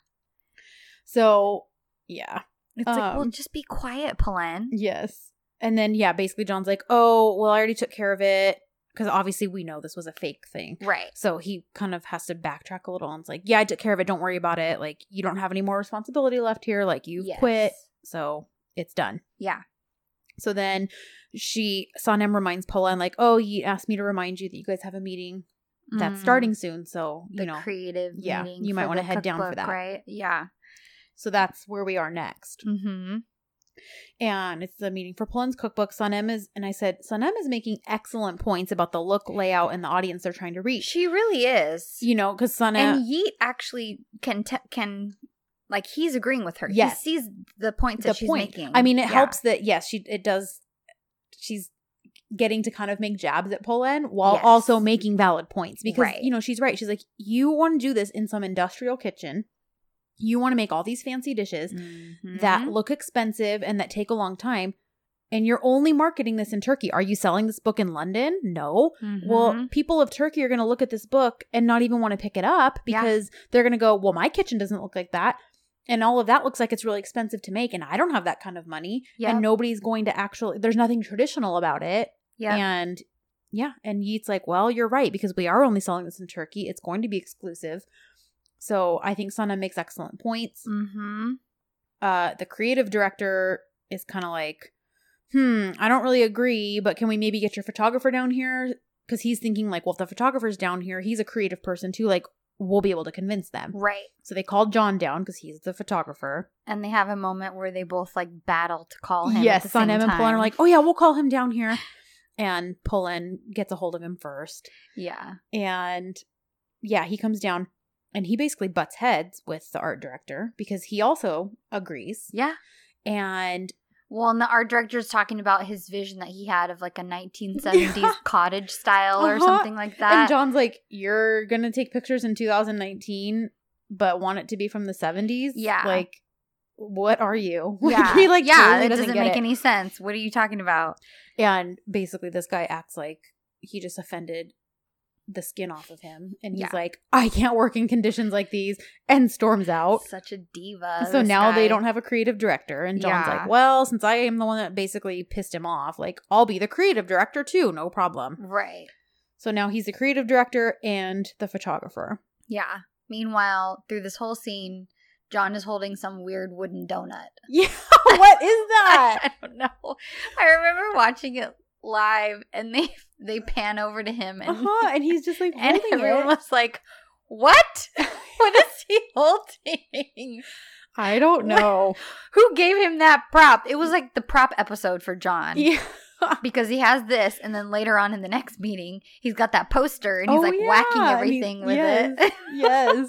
So yeah, It's like, well, Um, just be quiet, Polen. yes. And then yeah, basically John's like, "Oh, well, I already took care of it." Because obviously we know this was a fake thing. Right. So he kind of has to backtrack a little and it's like, yeah, I took care of it. Don't worry about it. Like, you don't have any more responsibility left here. Like, you Yes. quit. So it's done. Yeah. So then she, Sanem reminds Polen and like, oh, he asked me to remind you that you guys have a meeting that's Mm. starting soon. So, you the know, creative yeah, meeting you might wanna head down for that. right? Yeah. so that's where we are next. Mm-hmm. And it's the meeting for Polen's cookbook. Sanem is, and I said, Sanem is making excellent points about the look, layout, and the audience they're trying to reach. She really is. You know, because Sanem, and Yeet actually can te- can like he's agreeing with her. Yes. He sees the points the that she's point. making. I mean, it Yeah. helps that yes, she it does. She's getting to kind of make jabs at Polen while Yes. also making valid points because Right. you know she's right. She's like, you want to do this in some industrial kitchen. You want to make all these fancy dishes Mhm. that look expensive and that take a long time. and you're only marketing this in Turkey. Are you selling this book in London? No. Well, Mhm. people of Turkey are going to look at this book and not even want to pick it up Yeah. because they're going to go, well, my kitchen doesn't look like that. And all of that looks like it's really expensive to make. And I don't have that kind of money. Yep. And nobody's going to actually, there's nothing traditional about it. yeah. And yeah. And Yeet's like, well, you're right because we are only selling this in Turkey. It's going to be exclusive. So I think Sanem makes excellent points Mm-hmm. uh the creative director is kind of like hmm i don't really agree but can we maybe get your photographer down here because he's thinking like well if the photographer's down here he's a creative person too like we'll be able to convince them Right. so they called john down because he's the photographer And they have a moment where they both like battle to call him. at yes son same and. Polen are like oh yeah we'll call him down here and Polen gets a hold of him first yeah. and yeah he comes down and he basically butts heads with the art director because he also agrees Yeah. and Well, and the art director's talking about his vision that he had of like a 1970s cottage style or Uh-huh. something like that. And. John's like, you're gonna take pictures in 2019, but want it to be from the 70s? Yeah. Like, what are you? yeah. he like yeah, totally it doesn't, doesn't make it. any sense. What are you talking about? And basically, this guy acts like he just offended the skin off of him, and he's Yeah. like, I can't work in conditions like these, and storms out. Such a diva. So now they don't have a creative director, and John's Yeah. like, "Well, since I am the one that basically pissed him off, like I'll be the creative director too, no problem." Right. So now he's the creative director and the photographer. Yeah. Meanwhile, through this whole scene, John is holding some weird wooden donut. Yeah, what is that? I don't know. I remember watching it live and they they pan over to him and, Uh-huh, and he's just like and everyone it. was like, What? what is he holding? I don't know. Who gave him that prop? It was like the prop episode for John. yeah. Because he has this, and then later on in the next meeting, he's got that poster and he's Oh, like whacking yeah, and everything with yes, it. yes.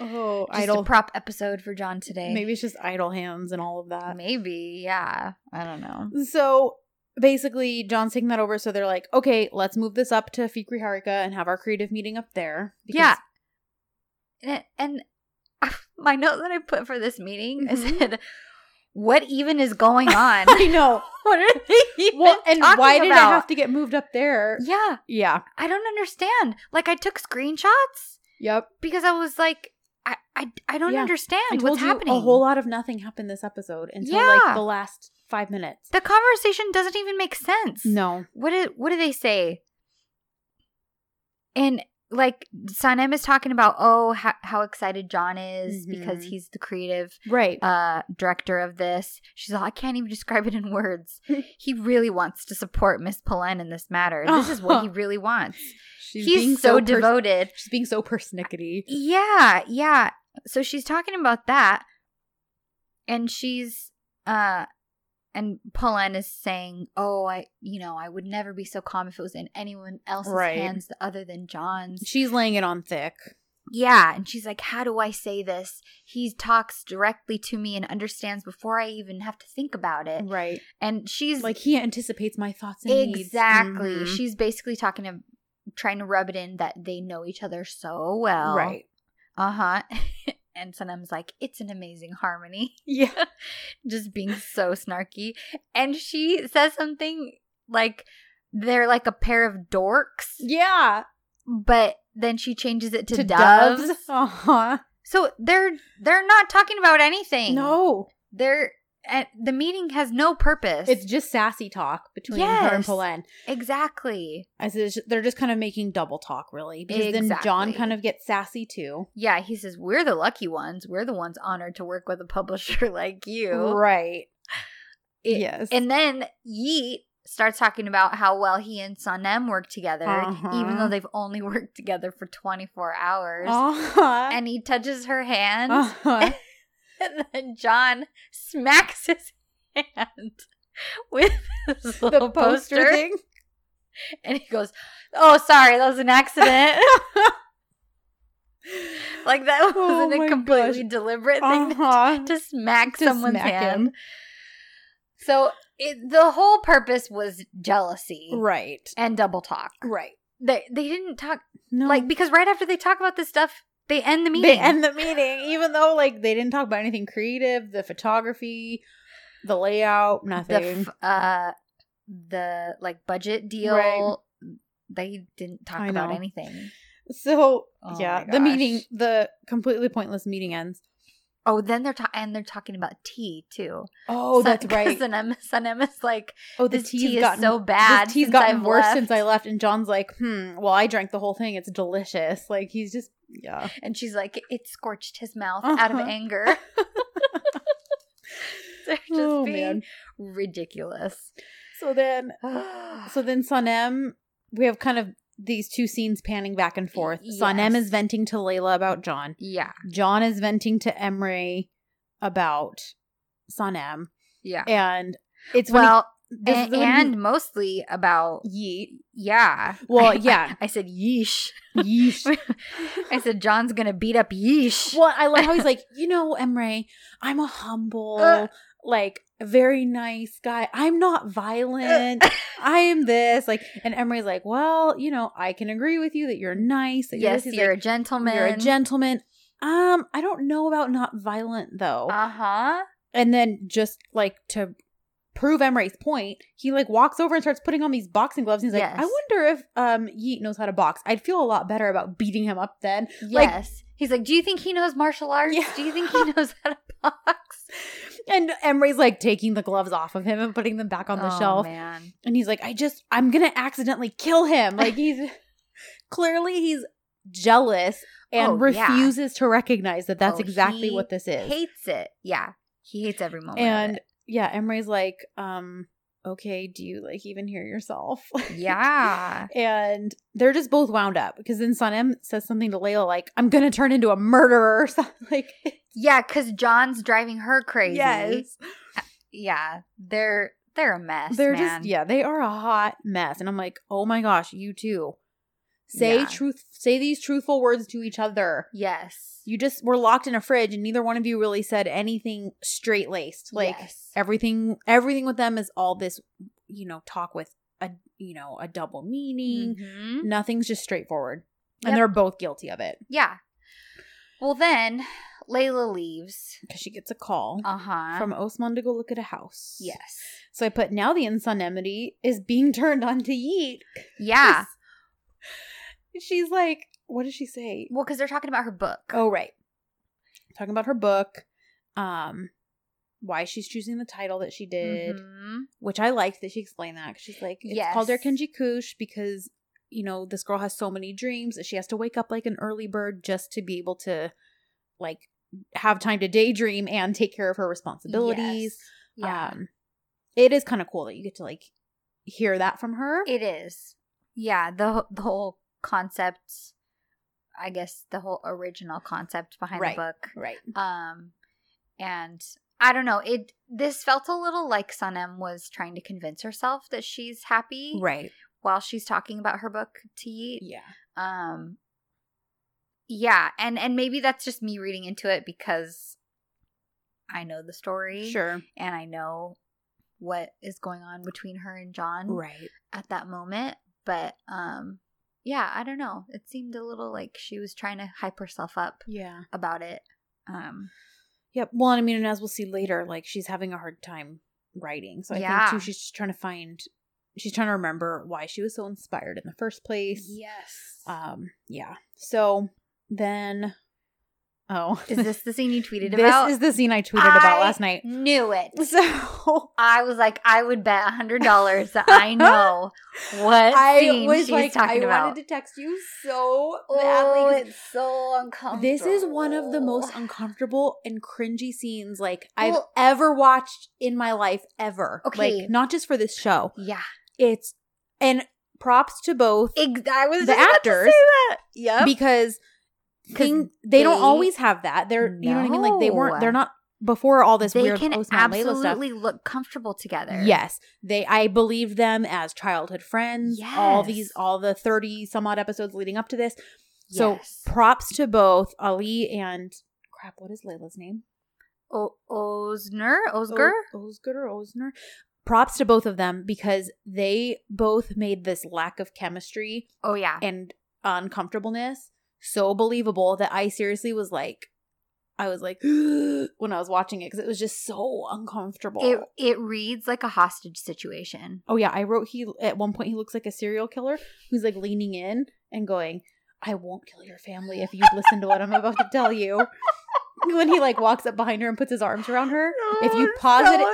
oh, Just idle. a prop episode for John today. Maybe it's just idle hands and all of that. Maybe, yeah. I don't know. So basically, John's taking that over. So they're like, okay, let's move this up to Fikri Harika and have our creative meeting up there. Yeah. And, and my note that I put for this meeting, I Mhm. said, "What even is going on? I know. what are they even Well, and why did about? have to get moved up there? Yeah, Yeah. I don't understand. Like, I took screenshots Yep. because I was like, I, I, I don't Yeah. understand I what's happening. a whole lot of nothing happened this episode until Yeah. like the last five minutes. the conversation doesn't even make sense. No. What did what do they say? And like Sanem is talking about, oh, how, how excited John is because Mhm. he's the creative Right. uh director of this. She's all, I can't even describe it in words. he really wants to support Miss Polen in this matter. This is what he really wants. She's He's so, pers- devoted. She's being so persnickety. Yeah, yeah. So she's talking about that. And she's uh and Polen is saying, "Oh, I, you know, I would never be so calm if it was in anyone else's Right. hands other than John's." She's laying it on thick. Yeah, and she's like, "How do I say this? He talks directly to me and understands before I even have to think about it." Right. And she's Like he anticipates my thoughts and needs. exactly. Mhm. She's basically talking to trying to rub it in that they know each other so well. Right. Uh-huh. and Sanem's like, "It's an amazing harmony." Yeah. Just being so snarky. And she says something like they're like a pair of dorks, Yeah. but then she changes it to, To doves. doves. Uh-huh. So they're they're not talking about anything. No. They're and the meeting has no purpose. It's just sassy talk between her and Polen. exactly. As they're just kind of making double talk, really. Because then John kind of gets sassy too. Yeah, he says we're the lucky ones. We're the ones honored to work with a publisher like you. Right. It- yes. And then Yeet starts talking about how well he and Sanem work together, Uh-huh. even though they've only worked together for 24 hours. uh-huh. And he touches her hand, uh-huh. and then John smacks his hand with the little poster, poster, thing. and he goes, "Oh, sorry, that was an accident." like that wasn't Oh a completely gosh. deliberate thing to Uh-huh. to smack To someone's smack hand. him. So it, the whole purpose was jealousy Right. and double talk. Right. They they didn't talk No. like because right after they talk about this stuff, they end the meeting. they end the meeting, even though like they didn't talk about anything creative, the photography. the layout, the nothing. f- uh the like budget deal. Right. They didn't talk about anything. so Oh yeah, the meeting, the completely pointless meeting ends. Oh, then they're ta- and they're talking about tea too. Oh, Sun- that's right. Sun Sun is like, Oh, the this tea is gotten so bad. This tea's gotten I've worse left. since I left, and John's like, hmm. Well, I drank the whole thing. It's delicious. Like he's just yeah. And she's like, it scorched his mouth out of Uh-huh. anger. They're just Oh, being man. ridiculous. So then, so then Sanem, we have kind of these two scenes panning back and forth. Sanem Yes. is venting to Layla about John. yeah, John is venting to Emre about Sanem, yeah. and it's well, and, he- mostly about yeet. yeah. Well, yeah. I, said yeesh. Yeesh. I said John's gonna beat up yeesh. Well, I love how he's like, you know, Emre, I'm a humble, Uh. like, very nice guy. I'm not violent. I am this. Like, and Emre's like, well, you know, I can agree with you that you're nice. That yes, you're, you're like, a gentleman. You're a gentleman. Um, I don't know about not violent though. Uh huh. and then just like to prove Emre's point, he like walks over and starts putting on these boxing gloves. He's like, Yes. I wonder if um Yeet knows how to box. I'd feel a lot better about beating him up then. Like- Yes. He's like, do you think he knows martial arts? Yeah. Do you think he knows how to box? And Emre's like taking the gloves off of him and putting them back on the Oh, shelf. man. And he's like, I just, I'm going to accidentally kill him. Like, he's clearly he's jealous and Oh, yeah. refuses to recognize that that's Oh, exactly what this is. Hates it. Yeah. He hates every moment. of and it. Yeah, Emre's like, um, okay, do you like even hear yourself? yeah. and they're just both wound up because then Sanem says something to Layla like, I'm going to turn into a murderer or something. Like, Yeah, because John's driving her crazy. yes. Yeah. They're they're a mess. They're man. just yeah, they are a hot mess, and I'm like, oh my gosh, you too. Say Yeah. truth, say these truthful words to each other. Yes. You just were locked in a fridge, and neither one of you really said anything straight laced. Like Yes. everything, everything with them is all this, you know, talk with a you know a double meaning. Mhm. Nothing's just straightforward, and they're both guilty of it Yeah. Well then Layla leaves. because she gets a call Uh-huh. from Osman to go look at a house. Yes. So I put now the Insanemity is being turned on to Yeet. Yeah. She's like, what does she say? Well, because they're talking about her book. Oh, right. Talking about her book, um, why she's choosing the title that she did, Mhm. which I liked that she explained that 'cause she's like, it's called Yes. Erkenci Kuş because, you know, this girl has so many dreams that she has to wake up like an early bird just to be able to, like, have time to daydream and take care of her responsibilities. Yes. Yeah. Um, it is kind of cool that you get to, like, hear that from her. It is. Yeah, the the whole concept I guess the whole original concept behind Right. the book. right. Um and I don't know, it this felt a little like Sanem was trying to convince herself that she's happy Right. while she's talking about her book to Yeet. Yeah. Um yeah, and and maybe that's just me reading into it because I know the story Sure. and I know what is going on between her and John Right. at that moment. But um yeah, I don't know. It seemed a little like she was trying to hype herself up Yeah. about it. Um Yep. Well, I mean, and as we'll see later, like she's having a hard time writing. So I Yeah. think too, she's just trying to find, she's trying to remember why she was so inspired in the first place. Yes. Um. Yeah. So then, oh, is this the scene you tweeted about? this is the scene I tweeted about last night. Knew it. So I was like, I would bet a hundred dollars that I know what I scene was she's like, I talking about. wanted to text you so badly. oh, it's so uncomfortable. This is one of the most uncomfortable and cringy scenes like I've ever watched in my life ever. Okay. Like not just for this show. yeah. It's and props to both Ex- I was The just about to actors, say that. Because 'Cause they, don't always have that. They're you know what I mean? Like they weren't they're not before all this they weird can Osman Layla stuff. absolutely look comfortable together. Yes. They I believe them as childhood friends. All these all the 30 some odd episodes leading up to this. So Yes. props to both Ali and crap, what is Layla's name? O- Osner, Osger. O- Osger or Osner. Props to both of them because they both made this lack of chemistry Oh yeah. and uncomfortableness so believable that I seriously was like, I was like when I was watching it because it was just so uncomfortable. It it reads like a hostage situation. oh yeah, I wrote he at one point he looks like a serial killer who's like leaning in and going, "I won't kill your family if you listen to what I'm about to tell you." when he like walks up behind her and puts his arms around her, If you pause it-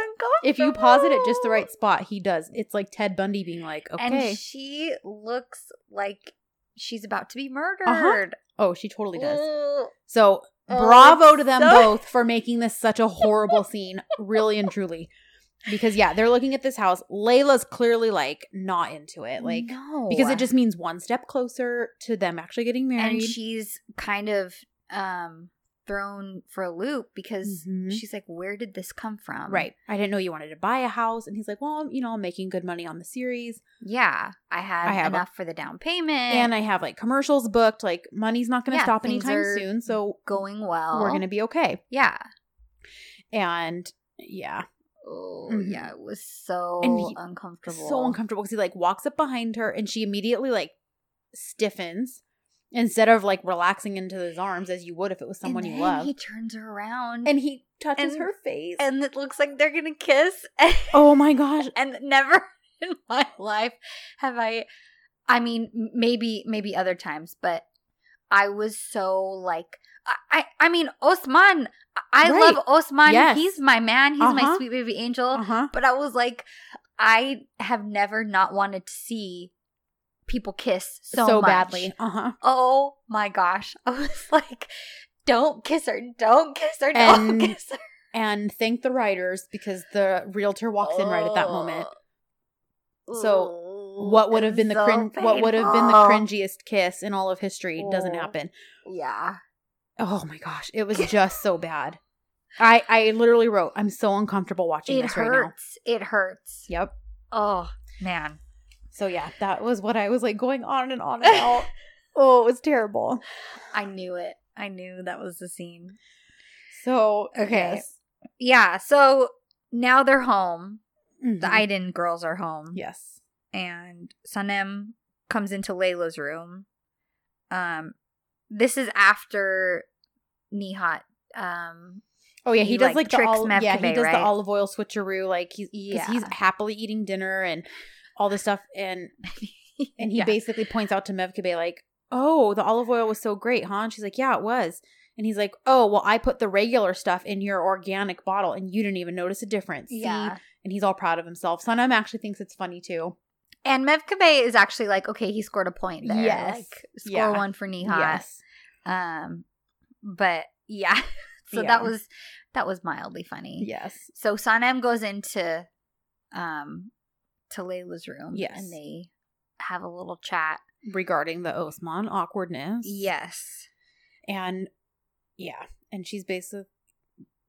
if you pause it at just the right spot, he does. It's like Ted Bundy being like, "Okay." And she looks like she's about to be Uh-huh. murdered. oh, she totally does. Ugh. So Oh, bravo to them so- both for making this such a horrible scene, really and truly. Because yeah, they're looking at this house. Layla's clearly like not into it, like no. because it just means one step closer to them actually getting married. and she's kind of um thrown for a loop because Mhm. she's like, "Where did this come from?" right. I didn't know you wanted to buy a house, and he's like, "Well, you know, I'm making good money on the series, Yeah, I had I have a- enough for the down payment and I have like commercials booked. Like money's not going to Yeah, stop anytime soon, so going well. we're going to be okay." yeah. And yeah, Oh Mhm. yeah, it was so he- uncomfortable. so uncomfortable because he like walks up behind her and she immediately like stiffens instead of like relaxing into his arms as you would if it was someone you love. He turns her around, and he touches and- her face. and it looks like they're gonna kiss. oh my gosh. and never in my life have I. I mean, maybe maybe other times, but I was so like. I, I mean Osman I Right. love Osman Yes. he's my man he's my Uh-huh. sweet baby angel Uh-huh. but I was like I have never not wanted to see people kiss so, So, badly. Uh-huh. Oh my gosh. I was like, don't kiss her. Don't kiss her. Don't And kiss her. And thank the writers because the realtor walks in right at that moment. So, Ooh, What would have been the so crin- what would have been the cringiest kiss in all of history doesn't Oh. happen. Yeah. Oh my gosh, it was just so bad. I I literally wrote, I'm so uncomfortable watching It this right now. hurts. It hurts. Yep. Oh, man. So yeah, that was what I was like going on and on and on about. oh, it was terrible. I knew it. I knew that was the scene. So Okay. yes. Yeah. So now they're home. Mhm. The Aydın girls are home. yes. and Sanem comes into Layla's room. Um, this is after Nihat. Um, Oh yeah, He, he, does like, like, the tricks olive, yeah, he does right? the olive oil switcheroo like he's because he's happily eating dinner and all this stuff and and he Yeah. basically points out to Mevkibe like, "Oh, the olive oil was so great, huh?" And she's like, "Yeah, it was." And he's like, "Oh, well, I put the regular stuff in your organic bottle, and you didn't even notice a difference." See? yeah. and he's all proud of himself. Sanem actually thinks it's funny too. And Mevkibe is actually like, okay, he scored a point there. Yes. Like, score Yeah. one for Nihat. Yes, Um, but yeah, so Yeah. that was that was mildly funny. yes, So Sanem goes into um to Layla's room. Yes. and they have a little chat. regarding the Osman awkwardness. Yes. and yeah, and she's basically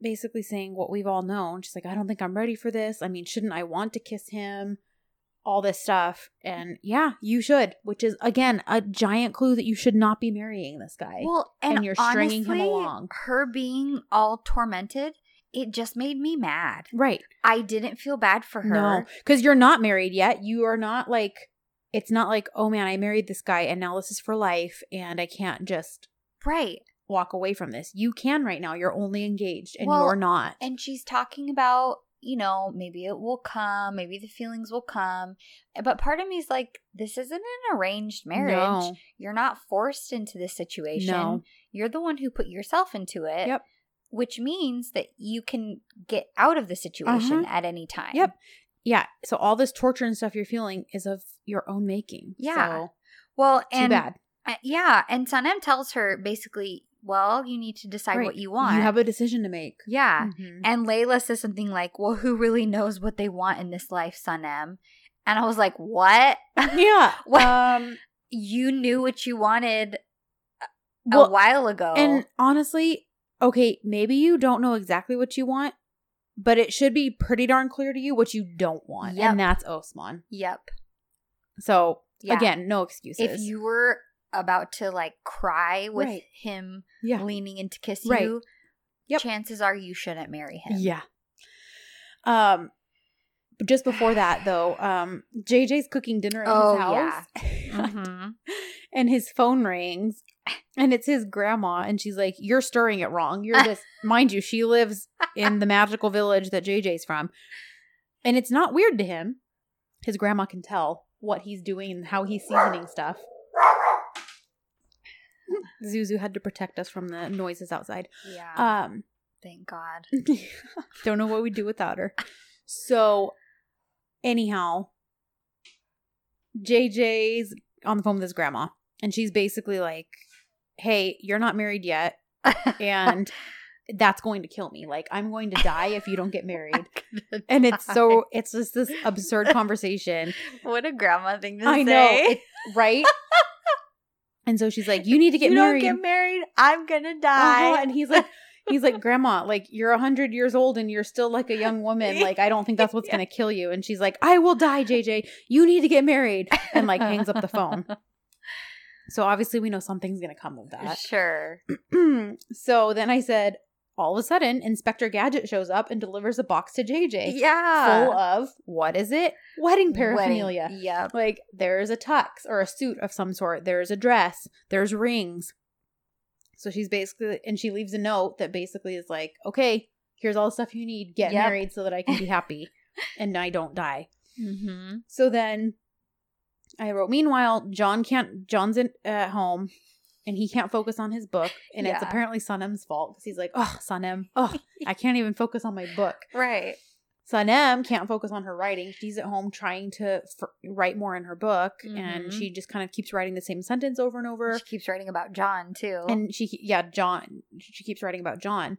basically saying what we've all known. She's like, I don't think I'm ready for this. I mean, shouldn't I want to kiss him? All this stuff, and yeah, you should. Which is again a giant clue that you should not be marrying this guy. Well, and, and you're stringing him along. Her being all tormented, it just made me mad. right? I didn't feel bad for her. No, because you're not married yet. You are not like. It's not like, oh man, I married this guy, and now this is for life, and I can't just Right. walk away from this. You can right now. You're only engaged, and Well, you're not. And she's talking about, you know, maybe it will come, maybe the feelings will come. Eh, but part of me is like, this isn't an arranged marriage. No. You're not forced into this situation. No. You're the one who put yourself into it. Yep. Which means that you can get out of the situation Uh-huh. at any time. Yep. Yeah. So all this torture and stuff you're feeling is of your own making. Yeah. So, Well, too and bad. Uh, yeah, and Sanem tells her basically, well, you need to decide Right. what you want. You have a decision to make. yeah. Mhm. And Layla says something like, well, who really knows what they want in this life, Sanem? And I was like, what? yeah. What? Um. you knew what you wanted a Well, while ago. and honestly, okay, maybe you don't know exactly what you want, but it should be pretty darn clear to you what you don't want, Yep. and that's Osman. yep. So Yeah. again, no excuses. If you were about to like cry with Right. him yeah, leaning in to kiss Right. you, Yep. chances are you shouldn't marry him. yeah. Um. But just before that, though, um, JJ's cooking dinner at Oh, his house, Mhm. and his phone rings, and it's his grandma, and she's like, "You're stirring it wrong. You're this, mind you, she lives in the magical village that JJ's from, and it's not weird to him. His grandma can tell what he's doing and how he's seasoning stuff." Zuzu had to protect us from the noises outside. Yeah. Um, thank God. don't know what we'd do without her. So, anyhow, JJ's on the phone with his grandma, and she's basically like, "Hey, you're not married yet, and that's going to kill me. Like, I'm going to die if you don't get married." And it's so it's just this absurd conversation. what a grandma thing to I say. know, it, right? and so she's like, "You need to get you married." don't get married, I'm gonna die. Uh-huh. And he's like, he's like, Grandma, like you're a hundred years old and you're still like a young woman. Like I don't think that's what's Yeah. gonna kill you. And she's like, I will die, JJ. You need to get married. And like hangs up the phone. So obviously we know something's gonna come of that. Sure. so then I said, all of a sudden, Inspector Gadget shows up and delivers a box to JJ Yeah. full of what is it? Wedding paraphernalia. Wedding. Yep. Like there's a tux or a suit of some sort. There's a dress. There's rings. So she's basically, and she leaves a note that basically is like, okay, here's all the stuff you need. Get Yep. married so that I can be happy and I don't die. Mm-hmm. So then I wrote, meanwhile, John can't, John's in, at home and he can't focus on his book. And it's apparently Sanem's fault because he's like, oh, Sanem, oh, I can't even focus on my book. Right. Sanem can't focus on her writing. She's at home trying to f- write more in her book, and Mhm. she just kind of keeps writing the same sentence over and over. She keeps writing about John too. And she, yeah, John. She keeps writing about John,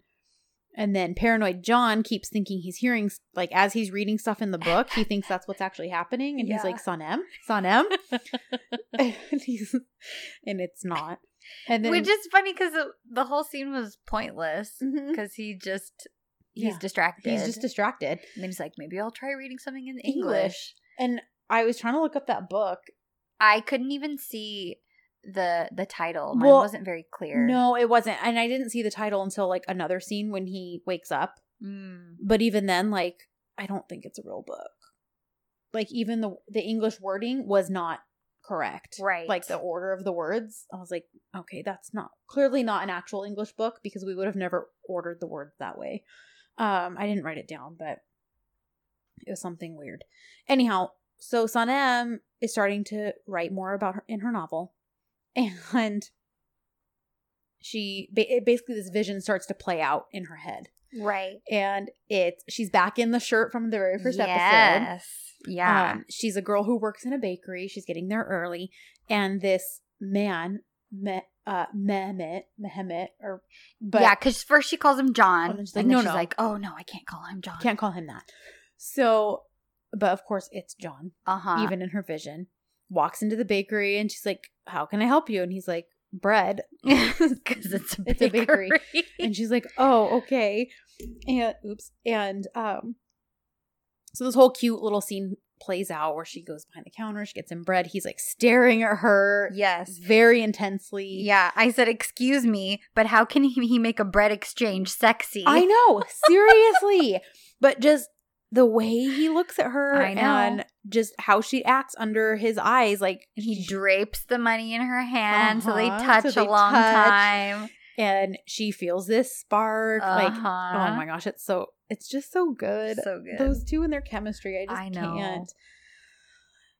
and then paranoid John keeps thinking he's hearing like as he's reading stuff in the book, he thinks that's what's actually happening, and he's Yeah. like Sanem, Sanem, and he's, and it's not. And then Which is funny because the, whole scene was pointless because he just he's Yeah. distracted. he's just distracted. and then he's like, maybe I'll try reading something in English. English. And I was trying to look up that book, I couldn't even see the the title. Mine Well, wasn't very clear. No, it wasn't. And I didn't see the title until like another scene when he wakes up. Mm. But even then, like, I don't think it's a real book. Like even the the English wording was not correct. Right. Like the order of the words. I was like, okay, that's not clearly not an actual English book because we would have never ordered the words that way. Um, I didn't write it down, but it was something weird. Anyhow, so Sanem is starting to write more about her in her novel, and she basically this vision starts to play out in her head, Right. and it's she's back in the shirt from the very first episode. yes. Yeah. Um, she's a girl who works in a bakery. She's getting there early, and this man, Me, uh, Mehmet, Mehmet, or but yeah, because first she calls him John, And then and she's like, no, she's no. like, "Oh no, I can't call him John." can't call him that. So, but of course, it's John. Uh huh. Even in her vision, walks into the bakery, and she's like, "How can I help you?" And he's like, "Bread." because it's a It's a bakery. bakery. and she's like, "Oh, okay." And oops, and um, so this whole cute little scene plays out where she goes behind the counter, she gets him bread. He's like staring at her yes. very intensely. Yeah, I said, "Excuse me, but how can he, he make a bread exchange sexy?" I know, seriously, but just the way he looks at her I know. and just how she acts under his eyes, like And he drapes the money in her hand so they Uh-huh, touch so a long touch. time. And she feels this spark. Like, oh Uh-huh. my gosh, it's so it's just so good. So good. Those two and their chemistry, I just I can't.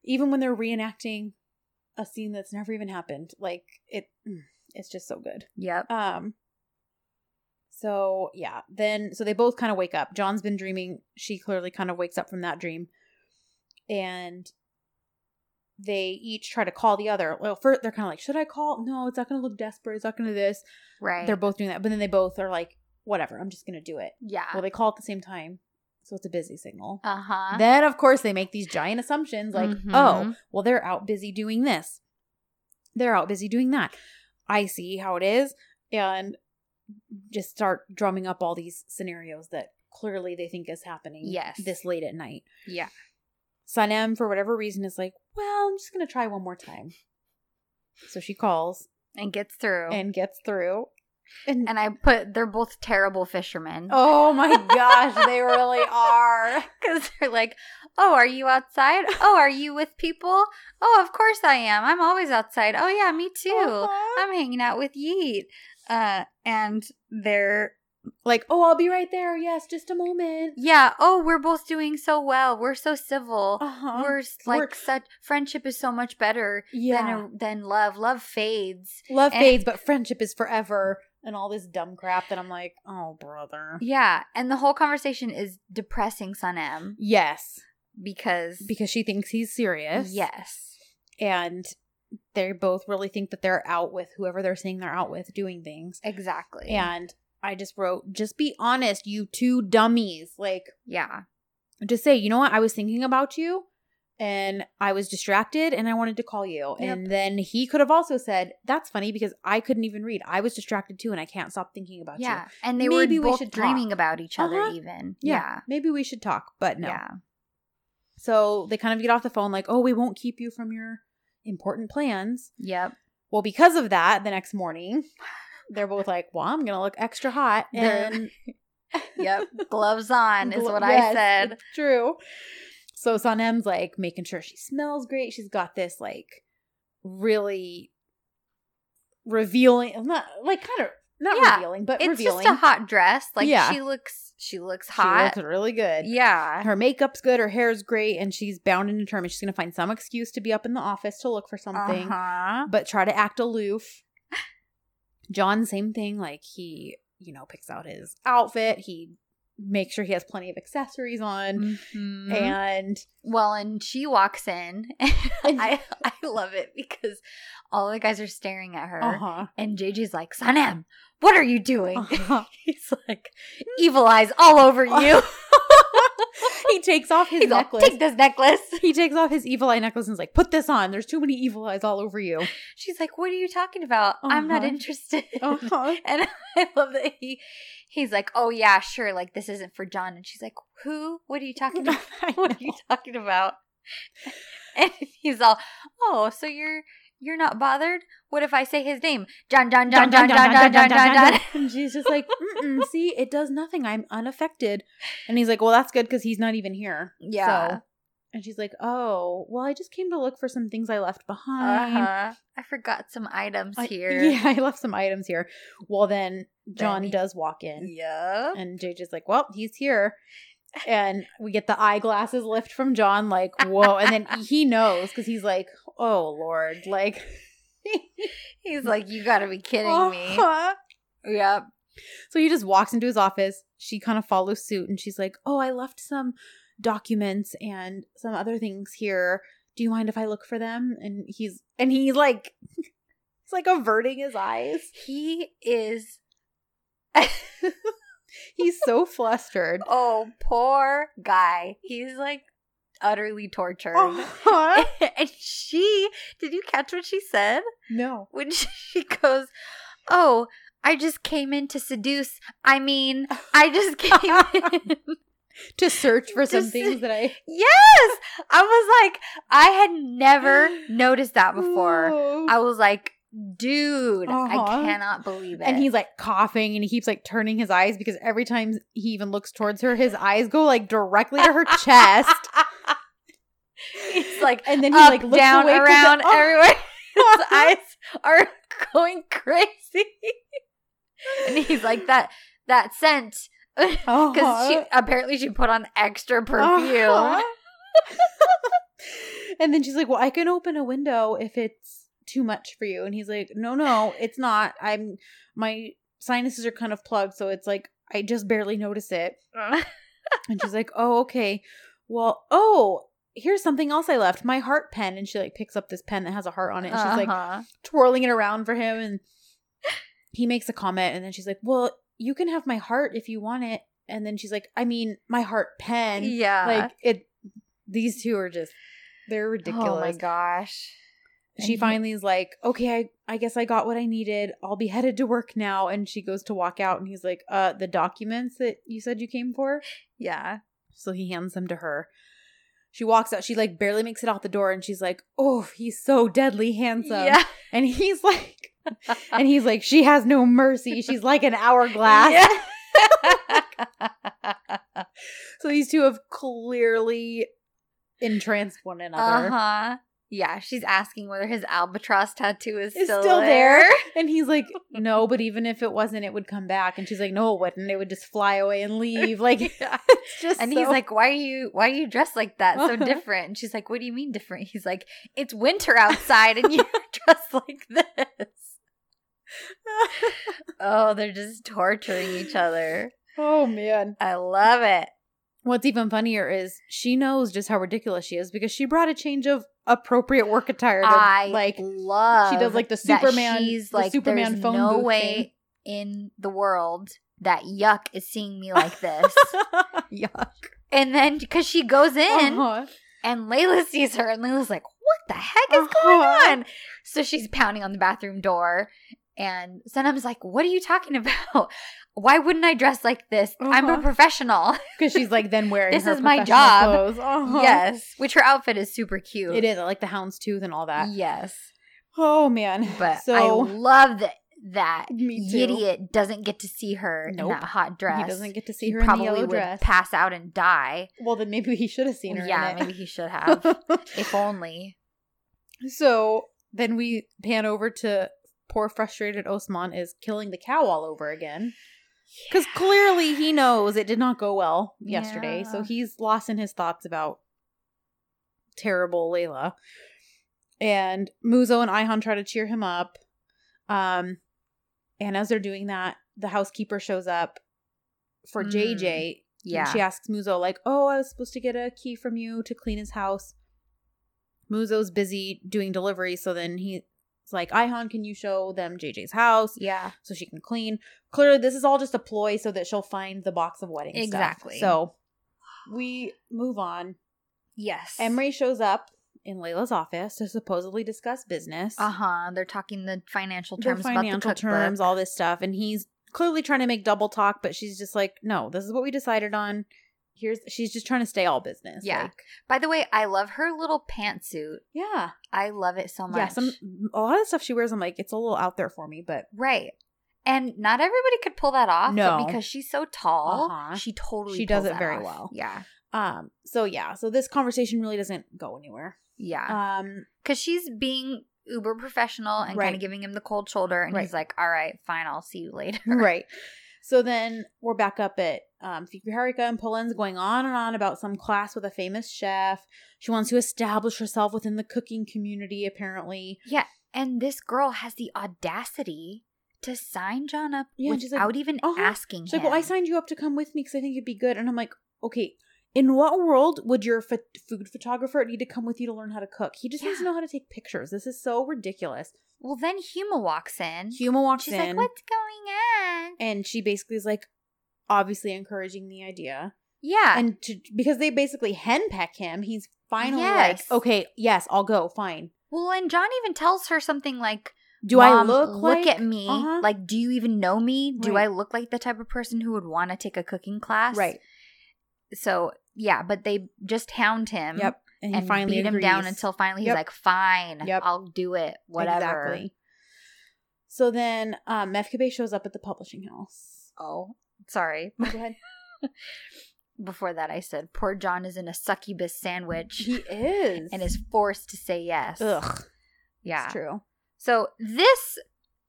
Even when they're reenacting a scene that's never even happened, like it, mm, it's just so good. Yep. Um. So yeah, then so they both kind of wake up. John's been dreaming. She clearly kind of wakes up from that dream, and they each try to call the other. Well, first they're kind of like, "Should I call? No, it's not going to look desperate. It's not going to this." Right. They're both doing that, but then they both are like, "Whatever, I'm just going to do it." yeah. Well, they call at the same time, so it's a busy signal. uh huh. Then, of course, they make these giant assumptions like, Mhm. oh, well, they're out busy doing this. They're out busy doing that. I see how it is. And just start drumming up all these scenarios that clearly they think is happening Yes. this late at night. yeah. Sanem, for whatever reason, is like, well, I'm just going to try one more time. So she calls And gets through. and gets through. And, And I put they're both terrible fishermen. oh my gosh, they really are. Because they're like, oh, are you outside? Oh, are you with people? Oh, of course I am. I'm always outside. Oh, yeah, me too. Uh-huh. I'm hanging out with Yeet. Uh, and they're, Like, oh, I'll be right there. Yes, just a moment. yeah, oh, we're both doing so well. We're so civil. Uh-huh. We're like We're- such, friendship is so much better yeah. than, than love. Love fades. Love Eh. fades, but friendship is forever. And all this dumb crap that I'm like, oh, brother. Yeah. And the whole conversation is depressing Sanem Yes, because, because she thinks he's serious. yes. And they both really think that they're out with whoever they're saying they're out with doing things. Exactly. And I just wrote, just be honest, you two dummies. Like, Yeah. just say, you know what? I was thinking about you and I was distracted and I wanted to call you. Yep. And then he could have also said, that's funny because I couldn't even read. I was distracted too and I can't stop thinking about Yeah. you. Yeah. And they Maybe were we both should dreaming talk. about each other, Uh-huh. even. Yeah, Yeah. Maybe we should talk, but no. Yeah. So they kind of get off the phone like, oh, we won't keep you from your important plans. Yep. Well, because of that, the next morning, they're both like, well, I'm going to look extra hot. And Yep. Gloves on is what Yes, I said. True. So Sanem's like making sure she smells great. She's got this like really revealing, not like kind of not Yeah, revealing, but It's revealing. just a hot dress. Like Yeah. she looks she looks hot. She looks really good. yeah. Her makeup's good. Her hair's great, and she's bound and determined. She's gonna find some excuse to be up in the office to look for something, Uh-huh. but try to act aloof. John, same thing. Like he, you know, picks out his outfit. He makes sure he has plenty of accessories on. Mhm. And well, and she walks in. And- I I love it because all the guys are staring at her. uh-huh. And JJ's like, Sanem, what are you doing? Uh-huh. He's like, evil eyes all over you. He takes off his He's all, necklace. take this necklace. he takes off his evil eye necklace and is like, "Put this on. There's too many evil eyes all over you." She's like, what are you talking about? I'm not Uh-huh. interested. Uh-huh. And I love that he he's like, "Oh yeah, sure, like this isn't for John." And she's like, "Who? What are you talking about? What are you talking about?" And he's all, "Oh, so you're you're not bothered? What if I say his name? John John John John John John John John John." And she's just like, "See, it does nothing. I'm unaffected." And he's like, "Well, that's good because he's not even here." Yeah. So, and she's like, "Oh, well, I just came to look for some things I left behind." Uh-huh. I forgot some items I- here. Yeah, I left some items here. Well, then John he- does walk in. Yeah. And JJ's like, well, he's here. And we get the eyeglasses lift from John, like, whoa. And then he knows because he's like, oh, Lord. Like, He's like, "You got to be kidding me." uh-huh. Yep. So he just walks into his office. She kind of follows suit and she's like, oh, I left some documents and some other things here. Do you mind if I look for them? And he's, and he's like, he's like averting his eyes. He is He's so flustered. Oh, poor guy. He's like utterly tortured. Uh-huh. and she, did you catch what she said? No. When she goes, Oh, I just came in to seduce. I mean, I just came in. To search for some Just- things that I yes! I was like, I had never noticed that before. I was like, Dude, I Uh-huh. cannot believe it. and he's like coughing and he keeps like turning his eyes because every time he even looks towards her, his eyes go like directly to her chest. He's like, And then he up, like looks down, away around, it- oh. everywhere. His eyes are going crazy. and he's like that that scent because Uh-huh. she apparently she put on extra perfume. Uh-huh. and then she's like, "Well, I can open a window if it's too much for you." And he's like, "No, no, it's not. I'm my sinuses are kind of plugged, so it's like I just barely notice it." And she's like, "Oh, okay. Well, oh, here's something else I left. My heart pen." And she like picks up this pen that has a heart on it. And she's like Uh-huh. twirling it around for him and he makes a comment and then she's like, "Well, you can have my heart if you want it." And then she's like, "I mean, my heart pen." yeah. like it these two are just they're ridiculous. Oh my gosh. She finally is like, "Okay, I I guess I got what I needed. I'll be headed to work now." And she goes to walk out and he's like, "Uh, the documents that you said you came for?" Yeah. So he hands them to her. She walks out. She like barely makes it out the door, and she's like, "Oh, he's so deadly handsome." Yeah. and he's like, and he's like, she has no mercy. She's like an hourglass. Yeah. So these two have clearly entranced one another. uh huh. Yeah, she's asking whether his albatross tattoo is It's still, still there. there. And he's like, no, but even if it wasn't, it would come back. And she's like, no, it wouldn't. It would just fly away and leave. Like, Yeah. it's just And he's like, "Why are you? Why are you dressed like that? So different?" And she's like, "What do you mean different?" He's like, "It's winter outside, and you're dressed like this." Oh, they're just torturing each other. oh man. I love it. What's even funnier is she knows just how ridiculous she is because she brought a change of appropriate work attire. To, I like, love. she does, like, the Superman- She's the like, Superman there's phone no booth way in the world that Yuck is seeing me like this. yuck. and then because she goes in. Uh-huh. And Layla sees her, and Layla's like, What the heck is going Uh-huh. on? So she's pounding on the bathroom door. And Sanem's like, What are you talking about? Why wouldn't I dress like this? I'm a Uh-huh. professional. Because she's like then wearing This is my job. Uh-huh. Yes. Which her outfit is super cute. It is. I like the houndstooth and all that. Yes. Oh man. But I love that that idiot doesn't get to see her Nope. in that hot dress. he doesn't get to see He her in the probably yellow would dress. pass out and die. well, then maybe he should have seen her. yeah, in it. maybe he should have. if only. So then we pan over to poor frustrated Osman is killing the cow all over again. Because clearly he knows it did not go well yesterday. So he's lost in his thoughts about terrible Layla. And Muzo and Ayhan try to cheer him up. Um, and as they're doing that, the housekeeper shows up for Mm. JJ. And Yeah. she asks Muzo, like, oh, I was supposed to get a key from you to clean his house. Muzo's busy doing deliveries, so then he's like, Ayhan, can you show them JJ's house yeah. so she can clean? Clearly, this is all just a ploy so that she'll find the box of wedding stuff. Exactly. So we move on. Yes. Emre shows up in Layla's office to supposedly discuss business. Uh huh. They're talking the financial terms financial about the cookbook. terms, all this stuff, and he's clearly trying to make double talk, but she's just like, no, this is what we decided on. Here's she's just trying to stay all business. Yeah. Like, By the way, I love her little pantsuit. yeah, I love it so much. yeah. Some a lot of stuff she wears, I'm like, it's a little out there for me, but right. And not everybody could pull that off. No. But because she's so tall, Uh-huh. she totally She does it very off. well. Yeah. um, so yeah, so this conversation really doesn't go anywhere. Yeah. Um, Because she's being uber professional and kind of giving him the cold shoulder. And Right. he's like, all right, fine, I'll see you later. right. So then we're back up at um, Harika and Polen's going on and on about some class with a famous chef. She wants to establish herself within the cooking community, apparently. Yeah. And this girl has the audacity to sign John up Yeah, she's like, without even uh-huh. asking She's him. like, well, I signed you up to come with me because I think it'd be good. And I'm like, okay, in what world would your pho- food photographer need to come with you to learn how to cook? He just needs to know how to take pictures. This is so ridiculous. Well, then Huma walks in. Huma walks She's in. She's like, what's going on? and she basically is like, obviously encouraging the idea. Yeah. And to, because they basically henpeck him, he's finally Yes. like, okay, yes, I'll go, fine. well, and John even tells her something like, Do I look look like- at me? Uh-huh. Like, do you even know me? Do Right. I look like the type of person who would want to take a cooking class? Right. So yeah, but they just hound him. Yep. And And, finally beat him down until finally he's Yep. like, "Fine, Yep. I'll do it. Whatever." Exactly. So then um, Mevkibe shows up at the publishing house. Oh, sorry. Go ahead. Before that, I said, "Poor John is in a succubus sandwich he is. and is forced to say yes." Ugh. yeah. It's true. So this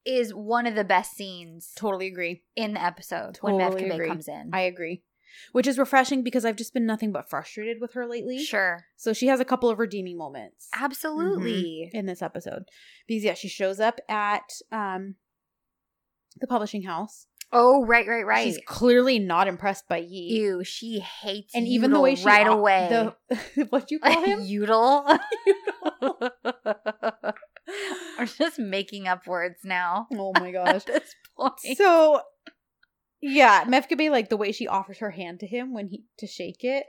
is one of the best scenes Totally agree. in the episode when Totally Mev agree. comes in. I agree. Which is refreshing because I've just been nothing but frustrated with her lately. sure, So she has a couple of redeeming moments. absolutely. in this episode because yeah she shows up at um the publishing house Oh, right, right, right. she's clearly not impressed by Yi Ew, she hates and even the way she right away. the what you call him Udall. I'm just making up words now. oh my gosh At this point. so yeah Mevkibe like the way she offers her hand to him when he to shake it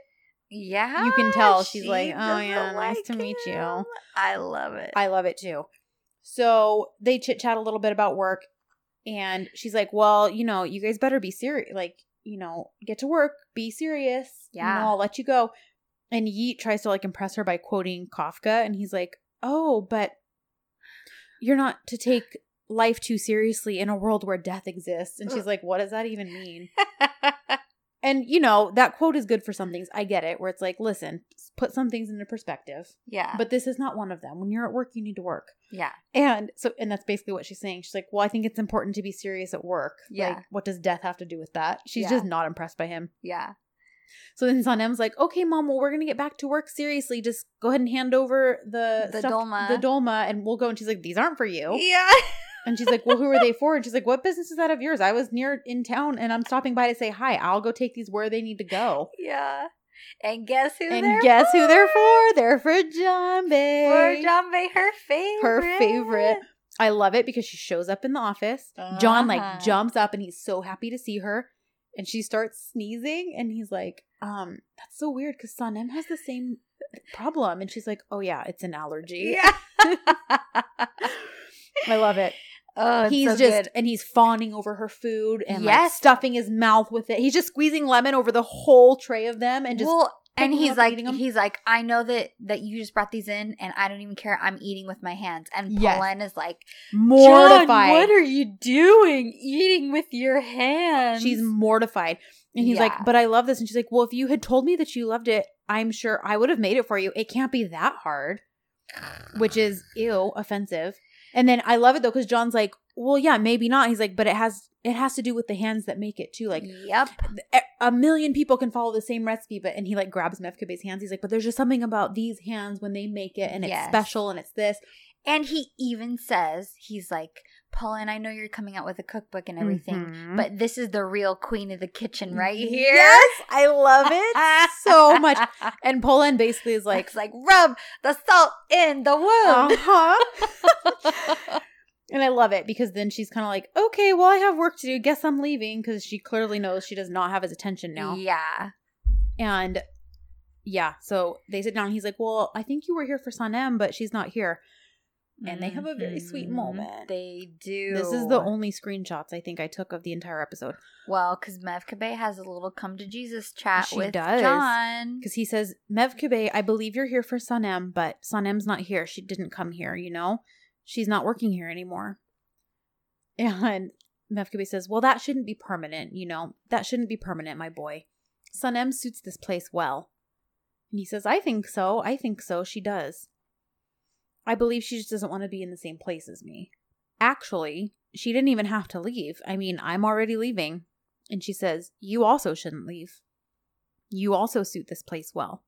yeah. you can tell she's she like, "Oh, yeah, nice like to meet you." I love it. I love it too so they chit chat a little bit about work and she's like well you know you guys better be serious like you know get to work be serious you Yeah. know, I'll let you go and Yeet tries to like impress her by quoting Kafka and he's like oh but you're not to take life too seriously in a world where death exists. And she's like, what does that even mean? And you know, that quote is good for some things. I get it, where it's like, listen, put some things into perspective. yeah. But this is not one of them. When you're at work, you need to work. yeah. And so, and that's basically what she's saying. She's like, well, I think it's important to be serious at work. Yeah. Like, what does death have to do with that? She's Yeah. just not impressed by him. Yeah. So then Sanem's like, okay, mom, well, we're going to get back to work seriously. Just go ahead and hand over the, The stuff- dolma. the dolma, and we'll go. And she's like, these aren't for you. Yeah. And she's like, well, who are they for? And she's like, what business is that of yours? I was near in town and I'm stopping by to say hi. I'll go take these where they need to go. Yeah. And guess who And they're guess for? who they're for? They're for John For Bay, her favorite. Her favorite. I love it because she shows up in the office. John like Uh-huh. jumps up and he's so happy to see her. And she starts sneezing and he's like, um, that's so weird because Sanem has the same problem. And she's like, Oh yeah, it's an allergy. Yeah. I love it. Oh, he's so just good. and he's fawning over her food and like stuffing his mouth with it. He's just squeezing lemon over the whole tray of them and just well, and he's like, he's like, I know that that you just brought these in, and I don't even care. I'm eating with my hands. And Yes. Polen is like, mortified. John, what are you doing? Eating with your hands? She's mortified. And he's Yeah. like, but I love this. And she's like, well, if you had told me that you loved it, I'm sure I would have made it for you. It can't be that hard, which is ew, offensive. And then I love it though, because John's like, well, yeah, maybe not. He's like, but it has it has to do with the hands that make it too. Like yep. a- million people can follow the same recipe, but and he like grabs Mevkibe's hands. He's like, but there's just something about these hands when they make it, and it's Yes. special, and it's this. And he even says, he's like, Polen, I know you're coming out with a cookbook and everything, Mhm. but this is the real queen of the kitchen right here. Yes, I love it so much. And Polen basically is like, like, it's like rub the salt in the wound. uh-huh. and I love it because then she's kind of like, okay, well, I have work to do. Guess I'm leaving because she clearly knows she does not have his attention now. Yeah. And yeah, so they sit down. He's like, well, I think you were here for Sanem, but she's not here. And they have a very sweet Mhm. moment. They do. This is the only screenshots I think I took of the entire episode Well, because Mev Mevkibe has a little come to Jesus chat She with does. John. because he says, Mev Mevkibe, I believe you're here for Sanem, but Sanem's not here. She didn't come here, you know? She's not working here anymore. And Mev Mevkibe says, Well, that shouldn't be permanent, you know? That shouldn't be permanent, my boy. Sanem suits this place well. And he says, I think so. I think so. She does. I believe she just doesn't want to be in the same place as me. Actually, she didn't even have to leave. I mean, I'm already leaving. And she says, You also shouldn't leave. You also suit this place well.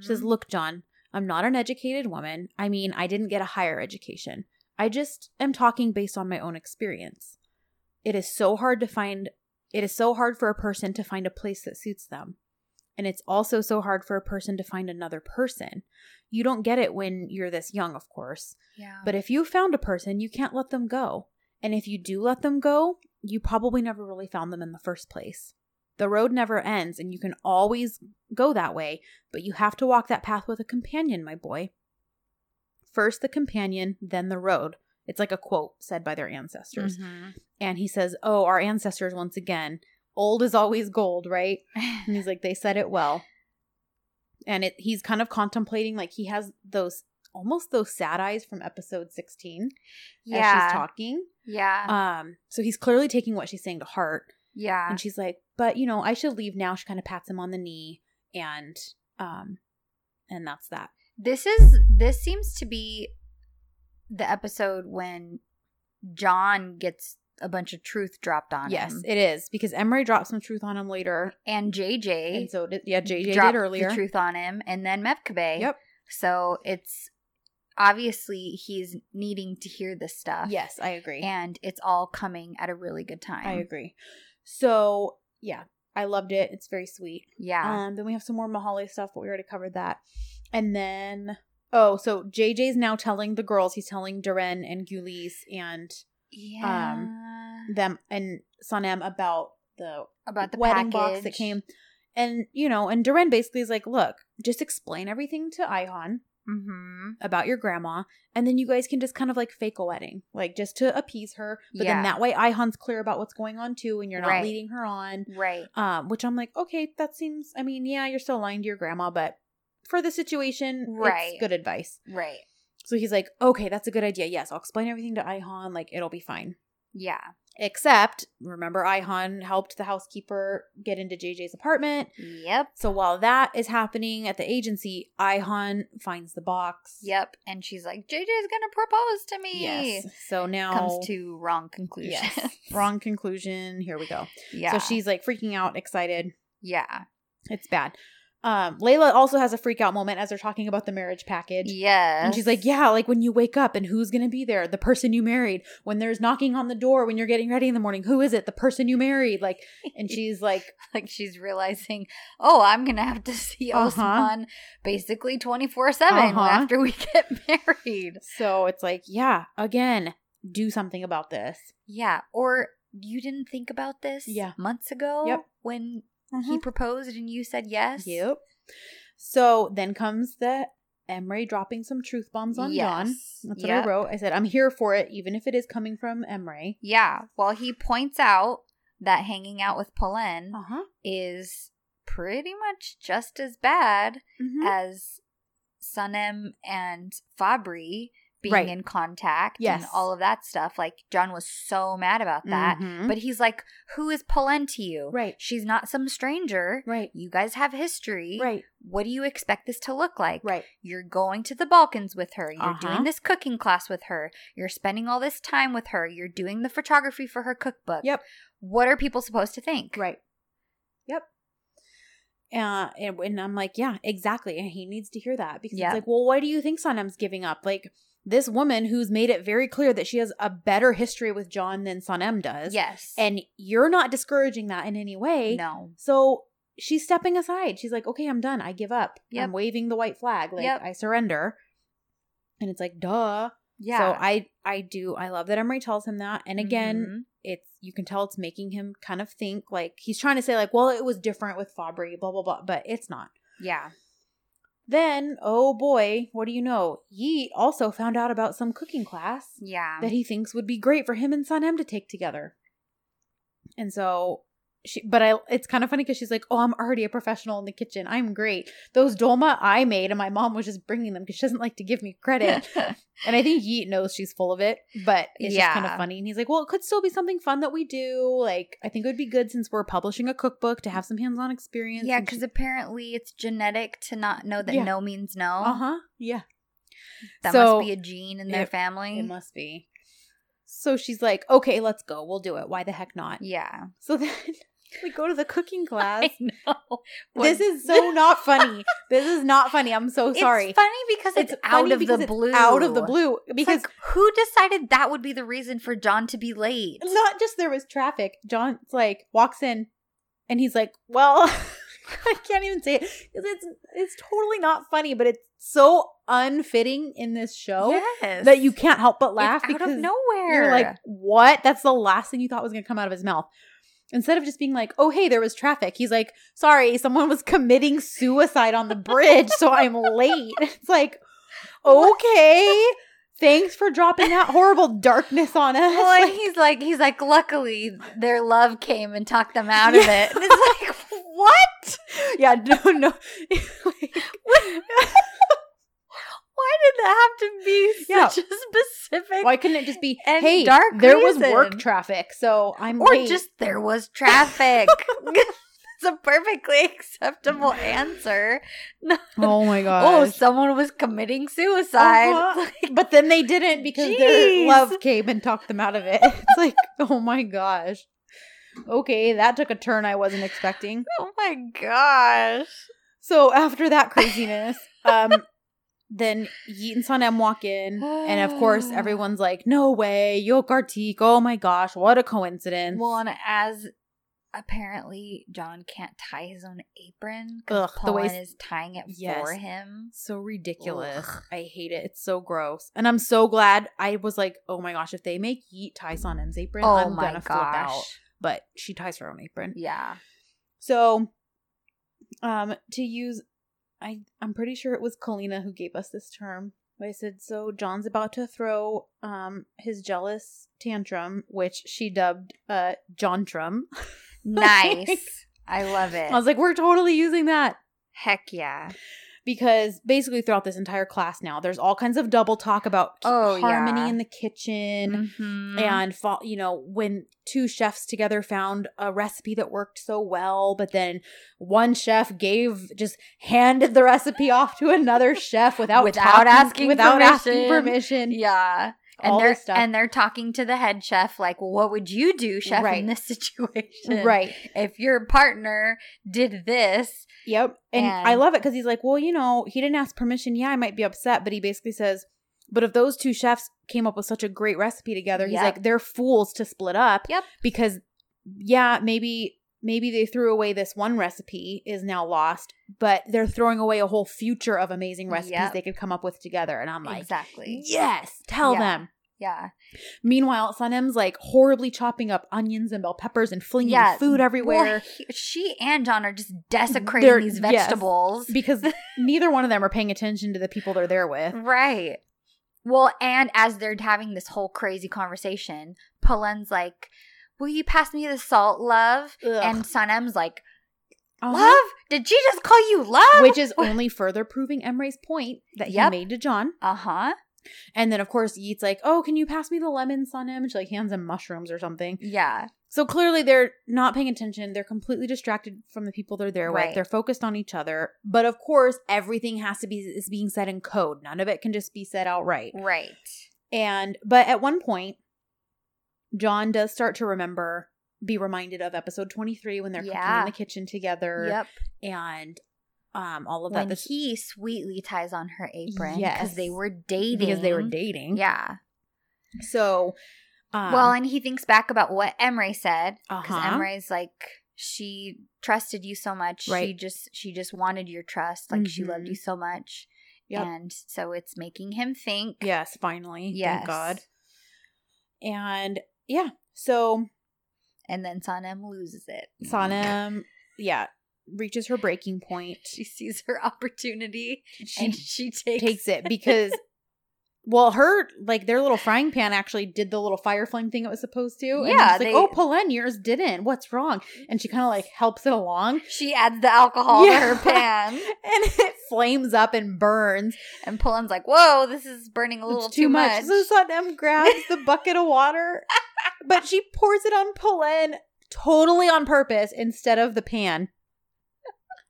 She says, mm-hmm. Look, John, I'm not an educated woman. I mean, I didn't get a higher education. I just am talking based on my own experience. It is so hard to find, it is so hard for a person to find a place that suits them. And it's also so hard for a person to find another person. You don't get it when you're this young, of course. yeah. But if you found a person, you can't let them go. And if you do let them go, you probably never really found them in the first place. The road never ends, and you can always go that way, but you have to walk that path with a companion, my boy. First the companion, then the road. It's like a quote said by their ancestors. Mhm. And he says, Oh, our ancestors, once again, old is always gold, right? And he's like, they said it well. And it he's kind of contemplating, like he has those almost those sad eyes from episode 16 yeah. as she's talking. Yeah. Um, so he's clearly taking what she's saying to heart. yeah. And she's like, But you know, I should leave now. She kind of pats him on the knee and um and that's that. This is this seems to be the episode when John gets a bunch of truth dropped on yes, him. it is. Because Emre dropped some truth on him later. and JJ And so did yeah, JJ dropped did earlier. the truth on him, and then Mevkibe. Yep. So it's obviously he's needing to hear this stuff. Yes, I agree. and it's all coming at a really good time. I agree. So yeah, I loved it. It's very sweet. Yeah. Um, then we have some more Mahali stuff, but we already covered that. And then oh, so JJ's now telling the girls. He's telling Deren and Güliz and yeah. um, them and Sanem about the About the wedding box that came. And you know, and Deren basically is like, look, just explain everything to Ayhan mm-hmm. about your grandma, and then you guys can just kind of like fake a wedding, like just to appease her. But Yeah. then that way, Ayhan's clear about what's going on too, and you're not Right. leading her on. Right. Um, which I'm like, okay, that seems. I mean, yeah, you're still lying to your grandma, but for the situation, Right. it's good advice. Right. So he's like, okay, that's a good idea. Yes, I'll explain everything to Ayhan. Like, it'll be fine. Yeah. Except, remember, Ayhan helped the housekeeper get into JJ's apartment. Yep. So while that is happening at the agency, Ayhan finds the box. Yep. And she's like, JJ's gonna propose to me. Yes. So now Comes to wrong conclusion. yes, wrong conclusion. Here we go. yeah. So she's like freaking out, excited. Yeah. It's bad. Um, Layla also has a freak out moment as they're talking about the marriage package. Yeah. And she's like, Yeah, like when you wake up and who's going to be there? The person you married. When there's knocking on the door when you're getting ready in the morning, who is it? The person you married. Like, and she's like, like she's realizing, oh, I'm gonna have to see Uh-huh. Osman basically 24 7 Uh-huh. after we get married. So it's like, Yeah, again, do something about this. Yeah. Or you didn't think about this Yeah. months ago Yep. when he proposed and you said yes? Yep. So then comes the Emre dropping some truth bombs on John. Yes. That's what Yep. I wrote. I said, I'm here for it, even if it is coming from Emre. Yeah. Well, he points out that hanging out with Polen Uh huh. is pretty much just as bad Mm-hmm. as Sanem and Fabri being Right. in contact and all of that stuff. Like John was so mad about that. Mhm. But he's like, Who is Polen to you? Right. She's not some stranger. Right. You guys have history. Right. What do you expect this to look like? Right. You're going to the Balkans with her. You're Uh-huh. doing this cooking class with her. You're spending all this time with her. You're doing the photography for her cookbook. Yep. What are people supposed to think? Right. Yep. Uh, and, and I'm like, yeah, exactly. And he needs to hear that because Yeah. it's like, well, why do you think Sanem's giving up? Like this woman who's made it very clear that she has a better history with John than Sanem does. Yes. And you're not discouraging that in any way. no. So she's stepping aside. She's like, okay, I'm done. I give up. Yep. I'm waving the white flag. Like, Yep. I surrender. And it's like, duh. Yeah. So I I do I love that Emre tells him that. And again, Mhm. it's you can tell it's making him kind of think like he's trying to say like, well, it was different with Fabri, blah blah blah, but it's not. yeah. Then, oh boy, what do you know? Yeet also found out about some cooking class Yeah. that he thinks would be great for him and Sanem to take together. And so she but I it's kind of funny because she's like, "Oh, I'm already a professional in the kitchen. I'm great. Those dolma I made and my mom was just bringing them because she doesn't like to give me credit." and I think Yeet knows she's full of it, but it's just kind of funny. And he's like, "Well, it could still be something fun that we do. Like, I think it would be good since we're publishing a cookbook to have some hands-on experience." yeah, because she- apparently it's genetic to not know that Yeah. no means no. uh-huh, yeah. That So, must be a gene in their it- family. It must be. So she's like, "Okay, let's go. We'll do it. Why the heck not?" yeah. So then we go to the cooking class. I know. This is so not funny. This is not funny. I'm so sorry. It's funny because it's, out funny of because the blue. Out of the blue. Because like, who decided that would be the reason for John to be late? not just there was traffic. John's like walks in and he's like, Well, I can't even say it. It's it's totally not funny, but it's so unfitting in this show yes. that you can't help but laugh It's out because of nowhere. you're like, What? That's the last thing you thought was gonna come out of his mouth. Instead of just being like, oh, hey, there was traffic, he's like, sorry, someone was committing suicide on the bridge, so I'm late. It's like, okay, thanks for dropping that horrible darkness on us. Well, Like, he's like, he's like, luckily their love came and talked them out of it. And it's like, what? yeah, no, no. Why did that have to be Yeah. such a specific? Why couldn't it just be, hey, dark there was work traffic, so I'm or late. just there was traffic. it's a perfectly acceptable answer. Oh my god! Oh, someone was committing suicide. Uh-huh. Like, but then they didn't because Jeez. their love came and talked them out of it. It's like, oh my gosh. Okay, that took a turn I wasn't expecting. oh my gosh. So after that craziness, um, then Yeet and Sanem walk in, and of course everyone's like, "No way, Yo Kartik! Oh my gosh, what a coincidence!" Well, and as apparently John can't tie his own apron because the way is tying it Yes. for him. so ridiculous. Ugh. I hate it. It's so gross, and I'm so glad. I was like, "Oh my gosh, if they make Yeet tie Sanem's apron, Oh I'm gonna flip out." But she ties her own apron. Yeah. So, um, to use, I I'm pretty sure it was Kalina who gave us this term. I said, so John's about to throw um his jealous tantrum, which she dubbed uh Jontrum. Nice. I love it. I was like, we're totally using that. Heck yeah. Because basically throughout this entire class now, there's all kinds of double talk about Oh, harmony yeah. in the kitchen. Mhm. And you know when two chefs together found a recipe that worked so well, but then one chef gave just handed the recipe off to another chef without Without talking- asking without asking permission. permission. yeah. And all they're this stuff. and they're talking to the head chef like, well, what would you do, chef, Right. in this situation? Right. If your partner did this, Yep. And, And- I love it because he's like, well, you know, he didn't ask permission. Yeah, I might be upset, but he basically says, but if those two chefs came up with such a great recipe together, he's Yep. like, they're fools to split up. Yep. Because, yeah, maybe maybe they threw away this one recipe is now lost, but they're throwing away a whole future of amazing recipes Yep. they could come up with together. And I'm like, exactly. yes, tell Yeah. them. Yeah. Meanwhile, Sanem's like horribly chopping up onions and bell peppers and flinging Yeah. food everywhere. She and John are just desecrating They're- these yes. vegetables. because neither one of them are paying attention to the people they're there with. Right. Well, and as they're having this whole crazy conversation, Polen's like, Will you pass me the salt, love? Ugh. And Sanem's like, Uh-huh. Love? Did she just call you love? Which is only further proving Emre's point that he made to John. Uh huh. And then, of course, Yeet's like, Oh, can you pass me the lemons on him? She like hands him mushrooms or something. Yeah. So clearly they're not paying attention. They're completely distracted from the people they're there Right. with. They're focused on each other. But of course, everything has to be is being said in code. None of it can just be said outright. Right. And but at one point, John does start to remember, be reminded of episode 23 when they're cooking in the kitchen together. Yep. And um all of that When this, he sweetly ties on her apron Yes. because they were dating. because they were dating. Yeah. So um, well, and he thinks back about what Emre said because Uh-huh. Emre's like she trusted you so much. She just she just wanted your trust. Like she loved you so much. Yep. And so it's making him think. Yes, finally. Yes. Thank God. And yeah, so And then Sanem loses it. Sanem, yeah, reaches her breaking point. She sees her opportunity She and she takes, takes it because, well, her like their little frying pan actually did the little fire flame thing it was supposed to. And Yeah, they- like, oh, Polen, yours didn't. What's wrong? And she kind of like helps it along, She adds the alcohol Yeah. to her pan. and it flames up and burns. And Polen's like, whoa, this is burning a little it's too, much. So Sanem grabs the bucket of water, but she pours it on Polen totally on purpose instead of the pan.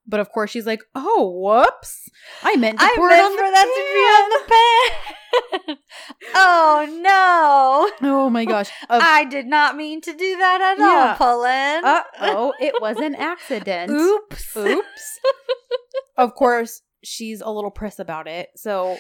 But of course, she's like, "Oh, whoops! I meant to I pour meant it on for the that to be on the pan. oh no. Oh my gosh! Of- I did not mean to do that at Yeah. all, Polen. Uh oh, it was an accident. Oops. Oops. of course, she's a little press about it. So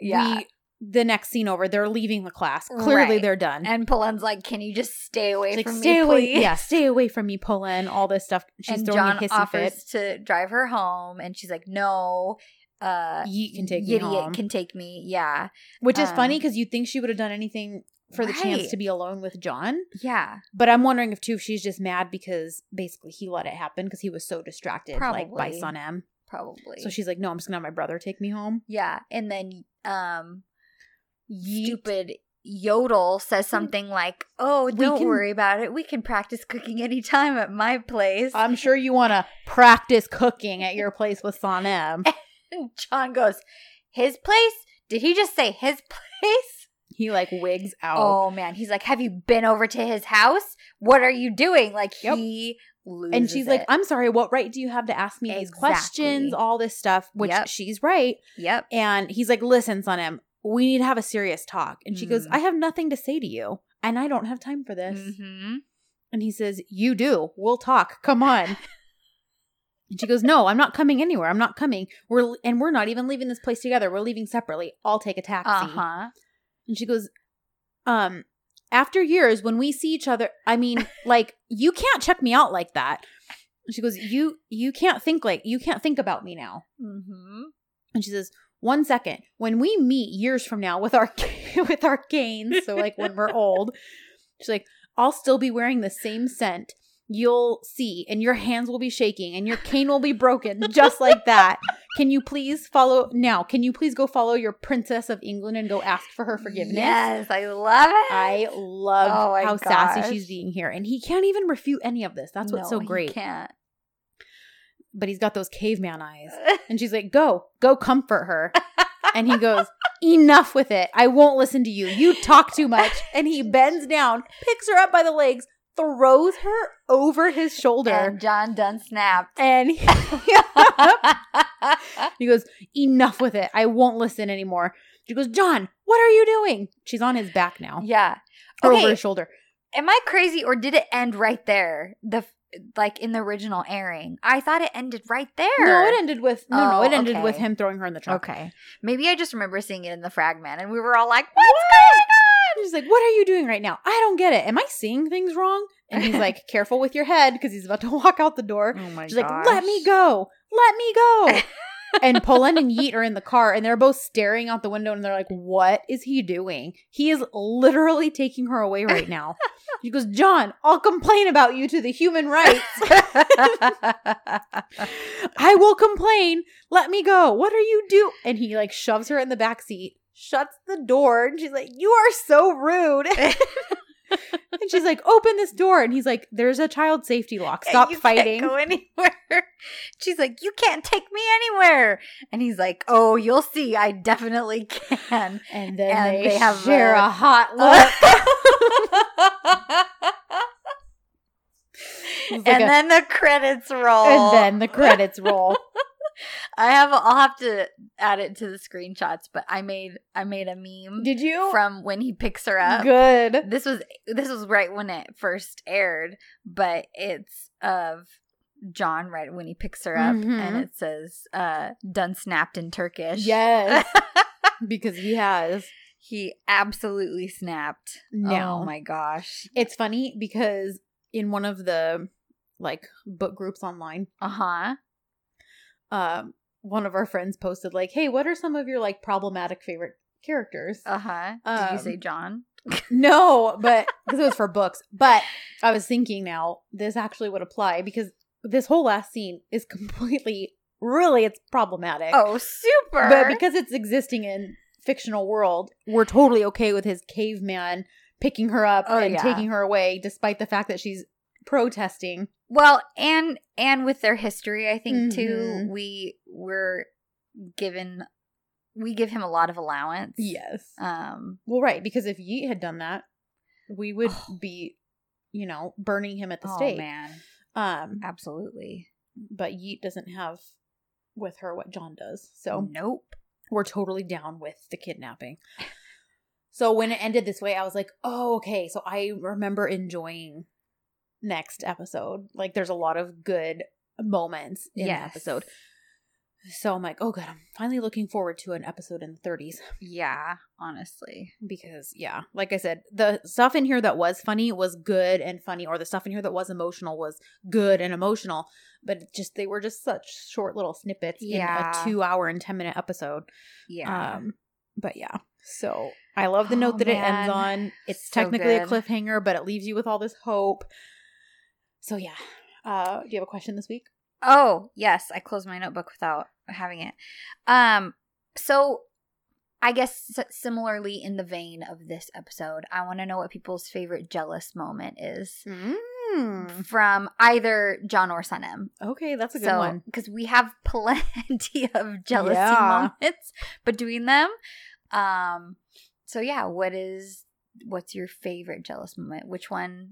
Yeah. we, the next scene over, they're leaving the class. Clearly, Right. they're done. and Polen's like, "Can you just stay away like, from stay me, away, please?" yeah, stay away from me, Polen. All this stuff. She's and throwing John a hissy offers fit. to drive her home, and she's like, "No." Uh, Yeet can take me Idiot home. can take me. Yeah, Which is funny um, because you'd think she would have done anything for the chance to be alone with John. yeah. But I'm wondering if too if she's just mad because basically he let it happen because he was so distracted, like by Probably. Sanem. Probably. So she's like, no, I'm just gonna have my brother take me home. yeah, and then um, Yeet. stupid Yodel says something like, "Oh, don't can- worry about it. We can practice cooking anytime at my place." I'm sure you want to practice cooking at your place with Sanem. John goes, "His place? Did he just say his place?" He like wigs out. Oh man, he's like, "Have you been over to his house? What are you doing?" Like Yep. he loses and she's like. I'm sorry, what right do you have to ask me these questions? All this stuff, which Yep. she's right. "Yep." And he's like, listen, Sanem, we need to have a serious talk. And she goes, Mm. I have nothing to say to you, and I don't have time for this. Mm-hmm. And he says, You do. We'll talk. Come on. and she goes, No, I'm not coming anywhere. I'm not coming. We're and we're not even leaving this place together. We're leaving separately. I'll take a taxi. Uh huh. And she goes, Um, after years, when we see each other, I mean, like, you can't check me out like that. And she goes, You you can't think like you can't think about me now. Mm-hmm. And she says, one second, when we meet years from now with our with our canes, so like when we're old, she's like, I'll still be wearing the same scent. You'll see, and your hands will be shaking, and your cane will be broken, just like that. Can you please follow now? Can you please go follow your princess of England and go ask for her forgiveness? Yes, I love it. I love Oh how sassy she's being here, and he can't even refute any of this. That's what's No, so he great. can't. But he's got those caveman eyes. And she's like, Go, go comfort her. And he goes, Enough with it. I won't listen to you. You talk too much. And he bends down, picks her up by the legs, throws her over his shoulder. and John done snapped. And he, he goes, Enough with it. I won't listen anymore. She goes, John, what are you doing? She's on his back now, yeah. or over his shoulder. Am I crazy or did it end right there? The like in the original airing. I thought it ended right there. No, it ended with no, no. Oh, It ended with him throwing her in the truck. Okay. Maybe I just remember seeing it in the fragment and we were all like, What's going And she's like, "What are you doing right now? I don't get it. Am I seeing things wrong?" And he's like, "Careful with your head," because he's about to walk out the door. Oh my She's like, "Let me go, let me go." and Polen and Yeet are in the car, and they're both staring out the window, and they're like, "What is he doing? He is literally taking her away right now." She goes, "John, I'll complain about you to the human rights. I will complain. Let me go. What are you do?" And he like shoves her in the back seat, shuts the door, and she's like, "You are so rude." and she's like, "Open this door." And he's like, "There's a child safety lock. Stop You can't fighting." go anywhere. She's like, You can't take me anywhere. And he's like, Oh, you'll see. I definitely can. And then And they, they have share a- a, hot look. Like and a- then the credits roll. and then the credits roll. I have. I'll have to add it to the screenshots. But I made. I made a meme Did you? from when he picks her up. Good. This was. This was right when it first aired. But it's of John right when he picks her up, Mhm. and it says uh, "done snapped" in Turkish. Yes, because he has. he absolutely snapped. No. Oh my gosh. It's funny because in one of the like book groups online, Uh huh. Um, one of our friends posted like, "Hey, what are some of your like problematic favorite characters?" Uh huh. Did you Um, say John? No, but because it was for books. But I was thinking now this actually would apply because this whole last scene is completely, really, it's problematic. Oh, super. but because it's existing in fictional world, we're totally okay with his caveman picking her up Oh, and yeah. taking her away, despite the fact that she's protesting. Well, and and with their history, I think too, Mhm. we were given we give him a lot of allowance. Yes. Um. Well, right, because if Yeet had done that, we would Oh. be, you know, burning him at the oh stake. man, Um, absolutely. but Yeet doesn't have with her what John does. So nope. we're totally down with the kidnapping. So when it ended this way, I was like, oh, okay. So I remember enjoying next episode. Like there's a lot of good moments in the episode. So I'm like, oh, good. I'm finally looking forward to an episode in the 30s Yeah, honestly. because, yeah, like I said, the stuff in here that was funny was good and funny, or the stuff in here that was emotional was good and emotional. But just they were just such short little snippets Yeah. in a two hour and 10 minute episode. Yeah. Um, but yeah. So I love the Oh, note that it ends on. It's So technically a cliffhanger, but it leaves you with all this hope. So yeah. Uh, do you have a question this week? Oh, yes, I closed my notebook without having it. Um so I guess similarly in the vein of this episode, I want to know what people's favorite jealous moment is Mm. from either John or Sanem. Okay, that's a good so, one. because we have plenty of jealousy Yeah. moments between them. Um so yeah, what is what's your favorite jealous moment? Which one?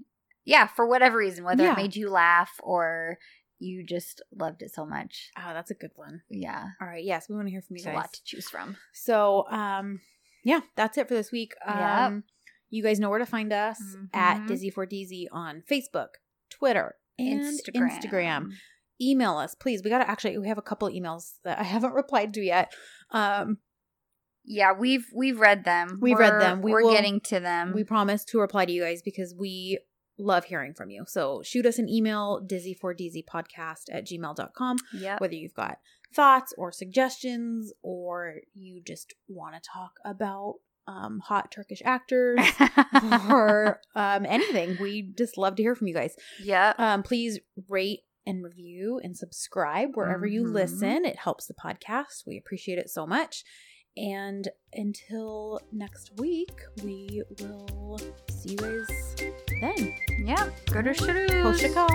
Yeah, for whatever reason, whether Yeah. it made you laugh or you just loved it so much. Oh, that's a good one. Yeah. All right. Yes, we want to hear from you There's a lot to choose from. So, um, yeah, that's it for this week. Yep. Um, you guys know where to find us at Mhm. Dizzy for DZ on Facebook, Twitter, and Instagram. Instagram. Email us, please. We got to actually, we have a couple emails that I haven't replied to yet. Um, Yeah, we've we've read them. We've read We're- them. We We're will- getting to them. we promise to reply to you guys because we love hearing from you. So shoot us an email, dizzy4dzpodcast at gmail.com, yep. whether you've got thoughts or suggestions or you just want to talk about um, hot Turkish actors or um, anything. We just love to hear from you guys. Yeah. Um, please rate and review and subscribe wherever you Mhm. listen. It helps the podcast. We appreciate it so much. And until next week, we will see you guys then. Yep. Go to Hoşça kal.